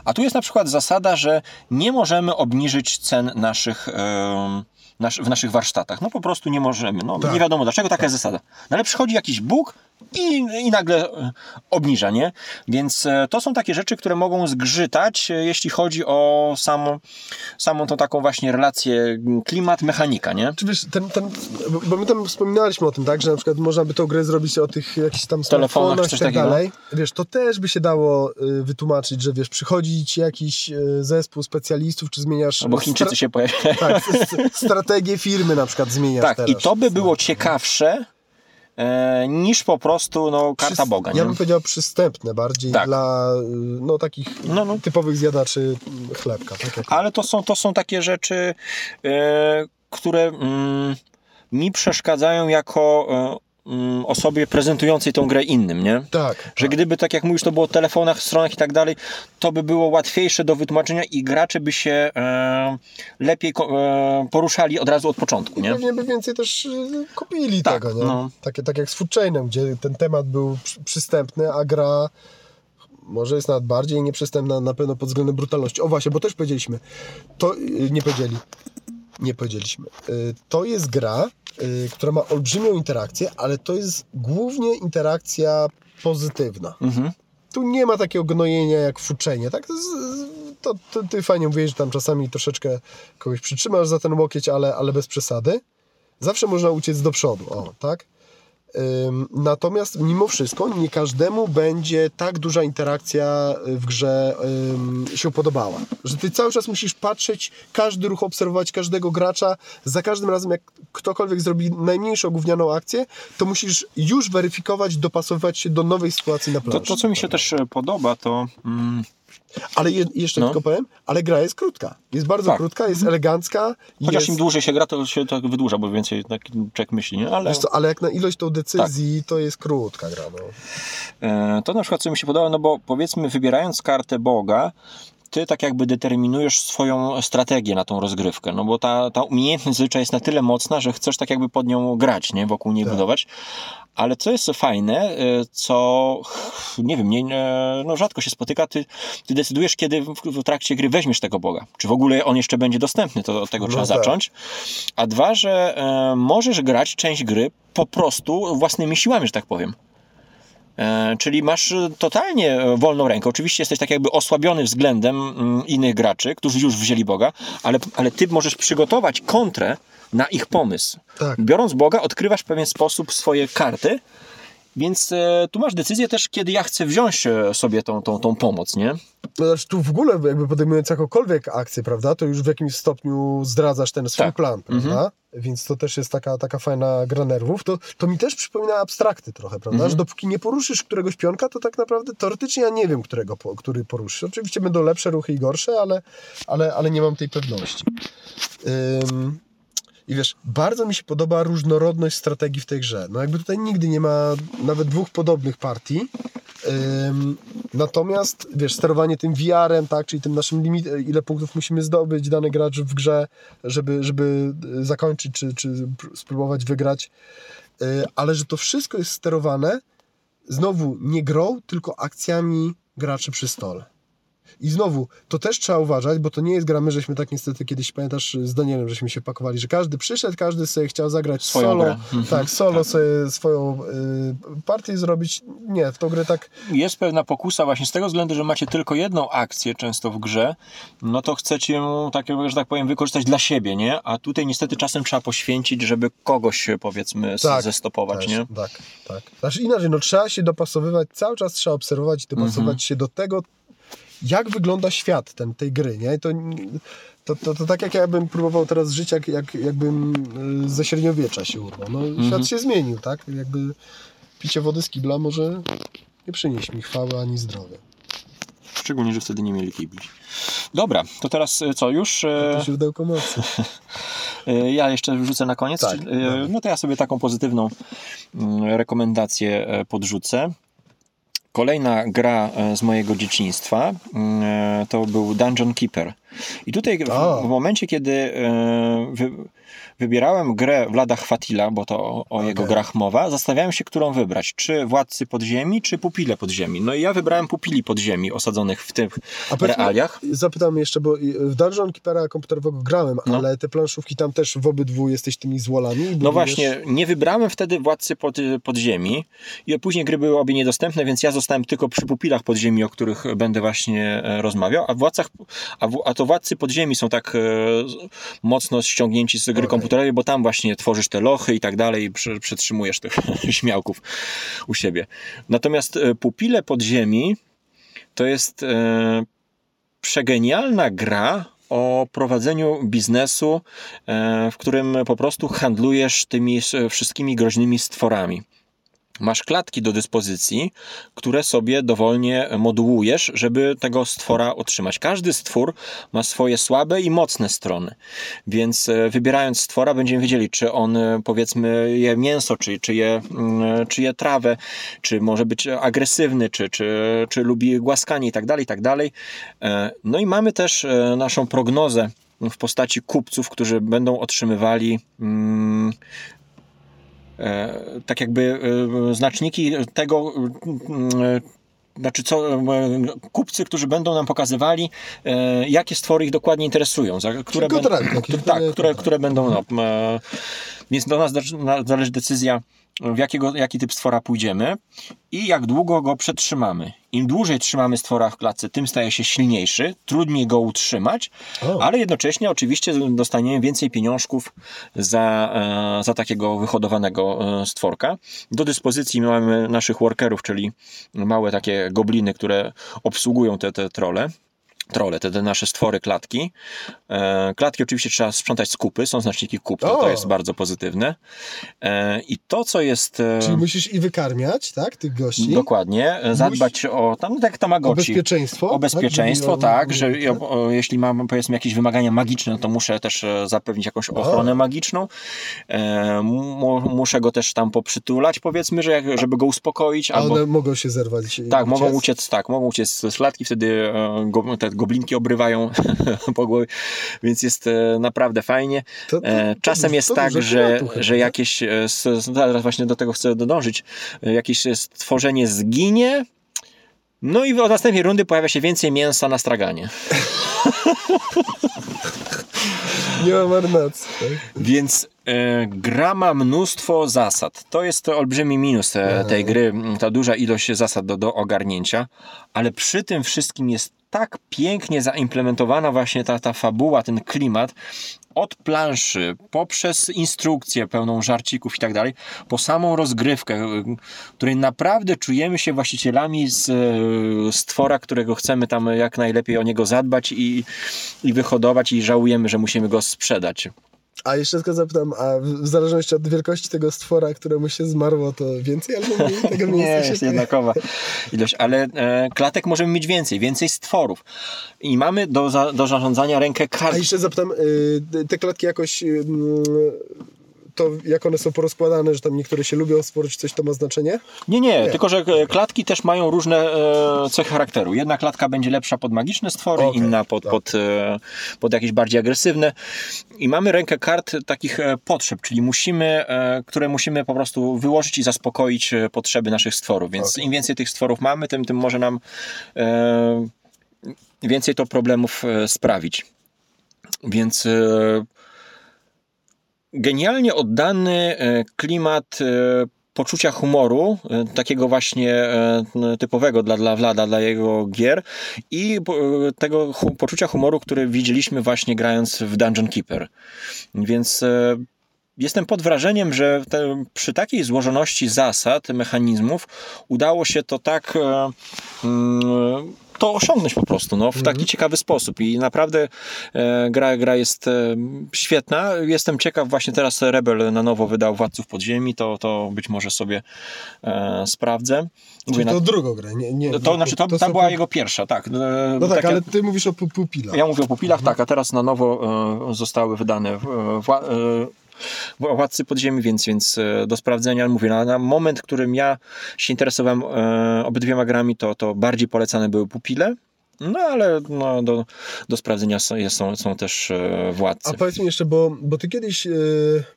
A tu jest na przykład zasada, że nie możemy obniżyć cen naszych, nasz, w naszych warsztatach. No po prostu nie możemy. No, Tak. Nie wiadomo dlaczego, taka jest zasada. No ale przychodzi jakiś Bóg i, i nagle e, obniża, nie? Więc e, to są takie rzeczy, które mogą zgrzytać, e, jeśli chodzi o samą, samą tą taką właśnie relację klimat-mechanika, nie? Czy wiesz, ten, ten, bo- my tam wspominaliśmy o tym, tak, że na przykład można by tą grę zrobić o tych jakichś tam Telefonach czy i coś tak takiego. dalej. Wiesz, to też by się dało wytłumaczyć, że wiesz, przychodzi ci jakiś zespół specjalistów, czy zmieniasz... Bo Chińczycy się pojawiają. Tak, strategię firmy na przykład zmieniasz Tak, teraz. i to by było ciekawsze niż po prostu no, karta Boga, Ja nie? bym powiedział przystępne bardziej Tak. dla y, no, takich No, no. typowych zjadaczy chlebka. Tak Ale to są, to są takie rzeczy, e, które mm, mi przeszkadzają jako e, osobie prezentującej tą grę innym, nie? Tak, Że gdyby, tak jak mówisz, to było o telefonach, stronach i tak dalej, to by było łatwiejsze do wytłumaczenia i gracze by się e, lepiej e, poruszali od razu od początku, I nie? pewnie by więcej też y, kupili Tak, tego, nie? no. Takie, tak jak z Food Chainem, gdzie ten temat był przy- przystępny, a gra może jest nawet bardziej nieprzystępna na pewno pod względem brutalności. O właśnie, bo też powiedzieliśmy, to y, nie powiedzieli, nie powiedzieliśmy. Y, To jest gra, y, która ma olbrzymią interakcję, ale to jest głównie interakcja pozytywna. Mhm. Tu nie ma takiego gnojenia jak w uczenie, tak? To, to ty fajnie mówisz, że tam czasami troszeczkę kogoś przytrzymasz za ten łokieć, ale, ale bez przesady. Zawsze można uciec do przodu, o, tak? Natomiast mimo wszystko nie każdemu będzie tak duża interakcja w grze się podobała. Że ty cały czas musisz patrzeć, każdy ruch obserwować każdego gracza. Za każdym razem, jak ktokolwiek zrobi najmniejszą gównianą akcję, to musisz już weryfikować, dopasowywać się do nowej sytuacji na To, planszy. to, co mi się też e, podoba, to mm, Ale je, jeszcze No. tylko powiem, ale gra jest krótka. Jest bardzo Tak. krótka, jest elegancka. chociaż jest, im dłużej się gra, to się tak wydłuża, bo więcej tak człowiek myśli, nie? Ale... co, ale jak na ilość tą decyzji, Tak. to jest krótka gra. No. E, To na przykład, co mi się podoba, no bo powiedzmy, wybierając kartę Boga, ty tak jakby determinujesz swoją strategię na tą rozgrywkę, no bo ta, ta umiejętność zazwyczaj jest na tyle mocna, że chcesz tak jakby pod nią grać, nie? Wokół niej Tak. budować. Ale co jest fajne, e, co nie wiem, nie- no rzadko się spotyka, ty, ty decydujesz, kiedy w, w trakcie gry weźmiesz tego Boga. Czy w ogóle on jeszcze będzie dostępny, to od tego No trzeba tak. zacząć. A dwa, że e, możesz grać część gry po prostu własnymi siłami, że tak powiem. E, Czyli masz e, totalnie e, wolną rękę. Oczywiście jesteś tak jakby osłabiony względem mm, innych graczy, którzy już wzięli Boga, ale, ale ty możesz przygotować kontrę na ich pomysł. Tak. Biorąc Boga, odkrywasz w pewien sposób swoje karty, więc e, tu masz decyzję też, kiedy ja chcę wziąć e, sobie tą, tą, tą pomoc, nie? No, znaczy tu w ogóle jakby podejmując jakąkolwiek akcję, prawda, to już w jakimś stopniu zdradzasz ten swój Tak. plan, prawda? Więc to też jest taka, taka fajna gra nerwów. To, to mi też przypomina abstrakty trochę, prawda? Że dopóki nie poruszysz któregoś pionka, to tak naprawdę teoretycznie ja nie wiem, którego, który poruszysz. Oczywiście będą lepsze ruchy i gorsze, ale, ale, ale nie mam tej pewności. Ym, I wiesz, bardzo mi się podoba różnorodność strategii w tej grze. No jakby tutaj nigdy nie ma nawet dwóch podobnych partii. Ym, natomiast, wiesz, sterowanie tym VR-em, tak, czyli tym naszym limit, ile punktów musimy zdobyć dany gracz w grze, żeby, żeby y, zakończyć, czy, czy pr- spróbować wygrać. Y, ale że to wszystko jest sterowane znowu nie grą, tylko akcjami graczy przy stole. I znowu, to też trzeba uważać, bo to nie jest gra, my żeśmy tak niestety kiedyś, pamiętasz, z Danielem, żeśmy się pakowali, że każdy przyszedł, każdy sobie chciał zagrać Swoją solo, grę. Mhm. tak, solo sobie swoją y, partię zrobić. Nie, w tą grę tak, Jest pewna pokusa właśnie z tego względu, że macie tylko jedną akcję często w grze, no to chcecie ją, tak, że tak powiem, wykorzystać dla siebie, nie? A tutaj niestety czasem trzeba poświęcić, żeby kogoś, powiedzmy, Tak, zestopować, też, nie? tak, tak. Znaczy inaczej, no trzeba się dopasowywać, cały czas trzeba obserwować i dopasować Mhm. się do tego, jak wygląda świat ten, tej gry, nie? To, to, to, to tak jak ja bym próbował teraz żyć, jak, jak, jakbym y, ze średniowiecza się urwał. No, Mhm. Świat się zmienił, tak? Jakby picie wody z kibla może nie przynieść mi chwały ani zdrowia. Szczególnie, że wtedy nie mieli kibli. Dobra, to teraz e, co, już? e, To źródełko mocy. <laughs> E, Ja jeszcze wrzucę na koniec. Tak, e, No to ja sobie taką pozytywną mm, rekomendację e, podrzucę. Kolejna gra e, z mojego dzieciństwa e, to był Dungeon Keeper. I tutaj w, w momencie, kiedy e, wy, wybierałem grę Vlada Chwatila, bo to o, o jego grach mowa, zastanawiałem się, którą wybrać. Czy Władcy Podziemi, czy Pupile Podziemi. No i ja wybrałem Pupili Podziemi, osadzonych w tych realiach. Zapytam jeszcze, bo w Dungeon Keepera komputerowego grałem, No. ale te planszówki tam też w obydwu jesteś tymi złolami. No właśnie, nie wybrałem wtedy Władcy pod, Podziemi i później gry były obie niedostępne, więc ja zostałem tylko przy pupilach Podziemi, o których będę właśnie e, rozmawiał, a, władcach, a, w, a to Władcy Podziemi są tak e, mocno ściągnięci z gry Okej. komputerowej, bo tam właśnie tworzysz te lochy i tak dalej przetrzymujesz tych <laughs> śmiałków u siebie. Natomiast e, Pupile Podziemi to jest e, przegenialna gra o prowadzeniu biznesu, e, w którym po prostu handlujesz tymi wszystkimi groźnymi stworami. Masz klatki do dyspozycji, które sobie dowolnie modułujesz, żeby tego stwora otrzymać. Każdy stwór ma swoje słabe i mocne strony, więc e, wybierając stwora będziemy wiedzieli, czy on e, powiedzmy je mięso, czy, czy, je, mm, czy je trawę, czy może być agresywny, czy, czy, czy lubi głaskanie i tak dalej, tak dalej. E, No i mamy też naszą prognozę w postaci kupców, którzy będą otrzymywali mm, tak jakby e, znaczniki tego, e, znaczy co, e, kupcy, którzy będą nam pokazywali, e, jakie stwory ich dokładnie interesują, za, które, ben- tak, które, które będą, no, e, więc do nas zależy decyzja, w jakiego, jaki typ stwora pójdziemy i jak długo go przetrzymamy. Im dłużej trzymamy stwora w klatce, tym staje się silniejszy, trudniej go utrzymać, O. ale jednocześnie oczywiście dostaniemy więcej pieniążków za, e, za takiego wyhodowanego e, stworka. Do dyspozycji mamy naszych workerów, czyli małe takie gobliny, które obsługują te, te trole. Trole, te, te nasze stwory, klatki. E, klatki oczywiście trzeba sprzątać z kupy, są znaczniki kup, to, O! to jest bardzo pozytywne. E, I to, co jest... e, Czyli musisz i wykarmiać, tak, tych gości. Dokładnie, e, zadbać o tam, tak jak O Tamagotchi. bezpieczeństwo. O bezpieczeństwo, Żeby- tak, że o, o, jeśli mam powiedzmy jakieś wymagania magiczne, no to muszę też e, zapewnić jakąś ochronę magiczną. E, mu, muszę go też tam poprzytulać, powiedzmy, że jak, żeby go uspokoić. A Albo, one mogą się zerwać. tak, mogą uciec? uciec, tak, mogą uciec z klatki, wtedy go, te goblinki obrywają <laughs> po głowie, więc jest e, naprawdę fajnie. To- to- E, to Czasem dużo- jest to tak, że, chyba, że jakieś, e, zaraz właśnie do tego chcę dążyć, e, jakieś stworzenie zginie, no i od następnej rundy pojawia się więcej mięsa na straganie. <laughs> Nie ma marnacji. Tak? Więc e, gra ma mnóstwo zasad. To jest to olbrzymi minus te, tej gry, ta duża ilość zasad do, do ogarnięcia, ale przy tym wszystkim jest tak pięknie zaimplementowana właśnie ta, ta fabuła, ten klimat, od planszy, poprzez instrukcję pełną żarcików i tak dalej, po samą rozgrywkę, której naprawdę czujemy się właścicielami z stwora, którego chcemy tam jak najlepiej o niego zadbać i, i wyhodować i żałujemy, że musimy go sprzedać. A jeszcze tylko zapytam, a w zależności od wielkości tego stwora, któremu się zmarło, to więcej albo mniej <laughs> tego Nie, mięsa jest jednakowa ilość, ale e, klatek możemy mieć więcej, więcej stworów. I mamy do, za, do zarządzania rękę A kart. jeszcze zapytam, y, te klatki jakoś, y, mm, to jak one są porozkładane, że tam niektóre się lubią sporo, czy coś to ma znaczenie? Nie, nie, tylko że e, klatki też mają różne e, cechy charakteru. Jedna klatka będzie lepsza pod magiczne stwory, Okej, inna pod, pod, e, pod jakieś bardziej agresywne. I mamy rękę kart takich potrzeb, czyli musimy, które musimy po prostu wyłożyć i zaspokoić potrzeby naszych stworów. Więc Okej. im więcej tych stworów mamy, tym, tym może nam więcej to problemów sprawić. Więc genialnie oddany e, klimat e, poczucia humoru, e, takiego właśnie typowego dla, dla Vlada, dla jego gier i tego poczucia humoru, który widzieliśmy właśnie grając w Dungeon Keeper. Więc jestem pod wrażeniem, że te, przy takiej złożoności zasad, mechanizmów udało się to tak mm, to osiągnąć po prostu, no, w taki ciekawy sposób i naprawdę e, gra, gra jest e, świetna. Jestem ciekaw, właśnie teraz Rebel na nowo wydał Władców Podziemi, to, to być może sobie e, sprawdzę. Czyli na, to drugą grę, nie, nie, to, znaczy, to, to była jego pierwsza, tak. E, No tak, takie- ale ty mówisz o pu- pupilach. ja mówię o pupilach, tak, a teraz na nowo e, zostały wydane e, Władcy Podziemi, więc, więc e, do sprawdzenia. Mówię, na, na moment, w którym ja się interesowałem e, obydwiema grami, to, to bardziej polecane były pupile, no ale no, do, do sprawdzenia są, są, są też e, Władcy. A powiedz mi jeszcze, bo, bo ty kiedyś e,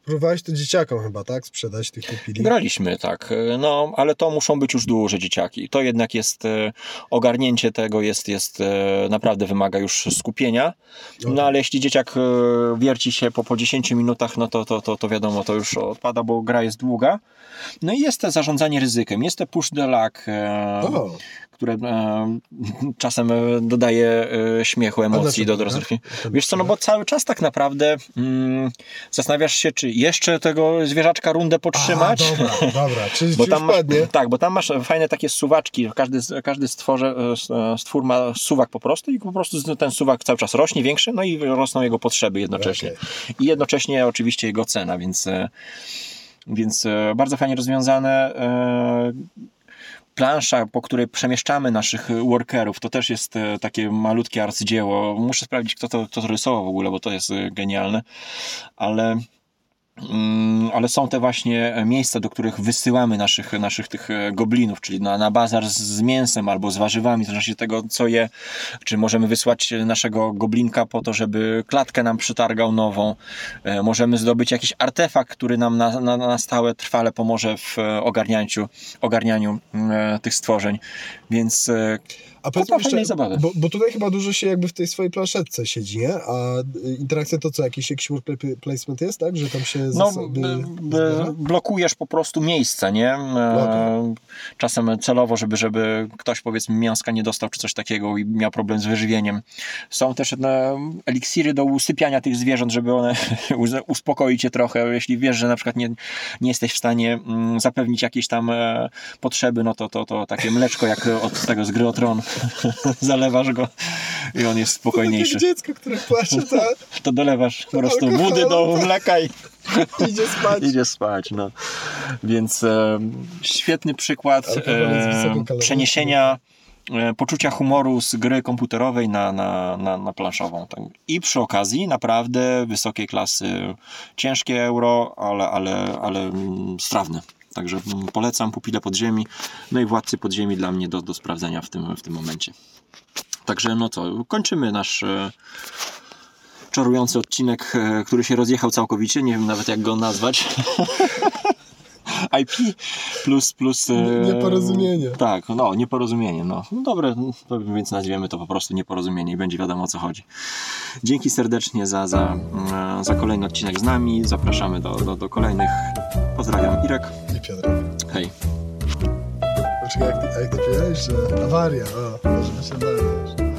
próbowałeś to dzieciakom chyba, tak? Sprzedać tych pupili. Graliśmy, tak. E, No, ale to muszą być już duże dzieciaki. To jednak jest, e, ogarnięcie tego jest, jest naprawdę wymaga już skupienia. No, ale jeśli dzieciak wierci się po, po 10 minutach, no to, to, to, to wiadomo, to już odpada, bo gra jest długa. No i jest to zarządzanie ryzykiem, jest to push the luck, e, O, które e, czasem e, dodaje e, śmiechu, emocji do nie? rozrywki. Wiesz co, no bo cały czas tak naprawdę mm, zastanawiasz się, czy jeszcze tego zwierzaczka rundę podtrzymać. A, dobra, <laughs> dobra, czyli, Bo tam masz, tak, bo tam masz fajne takie suwaczki. Każdy, każdy stworze, e, stwór ma suwak po prostu i po prostu ten suwak cały czas rośnie, większy, no i rosną jego potrzeby jednocześnie. Okej. I jednocześnie oczywiście jego cena, więc, e, więc bardzo fajnie rozwiązane. E, Plansza, po której przemieszczamy naszych workerów, to też jest e, takie malutkie arcydzieło. Muszę sprawdzić, kto to, kto to rysował w ogóle, bo to jest e, genialne. Ale ale są te właśnie miejsca, do których wysyłamy naszych, naszych tych e, goblinów, czyli na, na bazar z, z mięsem albo z warzywami, w zależności tego, co je, czy możemy wysłać naszego goblinka po to, żeby klatkę nam przytargał nową, E, możemy zdobyć jakiś artefakt, który nam na, na, na stałe, trwale pomoże w e, ogarnięciu, ogarnianiu e, tych stworzeń, więc A powiedz Kupa mi jeszcze, fajnej zabawy. bo, bo tutaj chyba dużo się jakby w tej swojej planszetce siedzi, nie? A interakcja to co, jakiś, jakiś work pla- placement jest, tak? Że tam się No, blokujesz po prostu miejsce, nie? E, Czasem celowo, żeby, żeby ktoś powiedzmy mięska nie dostał czy coś takiego i miał problem z wyżywieniem. Są też no, eliksiry do usypiania tych zwierząt, żeby one <laughs> uspokoić je trochę. Jeśli wiesz, że na przykład nie, nie jesteś w stanie mm, zapewnić jakieś tam e, potrzeby, no to, to, to takie mleczko jak od tego z gry o tron. <laughs> Zalewasz go i on jest Tak spokojniejszy. jak dziecko, które płacze, <laughs> to To dolewasz po prostu wody do tak. <laughs> mleka i idzie spać. Idzie spać, no. Więc e, świetny przykład e, przeniesienia e, poczucia humoru z gry komputerowej na, na, na, na planszową. Tak. I przy okazji naprawdę wysokiej klasy, ciężkie euro, ale, ale, ale mm, strawne. Także mm, polecam Pupile Podziemi, no i Władcy Podziemi dla mnie do, do sprawdzenia w tym, w tym momencie. Także no co, kończymy nasz e, czarujący odcinek, e, który się rozjechał całkowicie, nie wiem nawet jak go nazwać. <laughs> IP plus plus... e, Nieporozumienie. Tak, no nieporozumienie, no. no dobre, więc nazwiemy to po prostu nieporozumienie i będzie wiadomo o co chodzi. Dzięki serdecznie za, za, e, za kolejny odcinek z nami, zapraszamy do, do, do kolejnych. Pozdrawiam Irek, I Piotr. hej. Poczekaj, jak ty, jak ty powiedziałeś, że awaria, o, może by się dalej.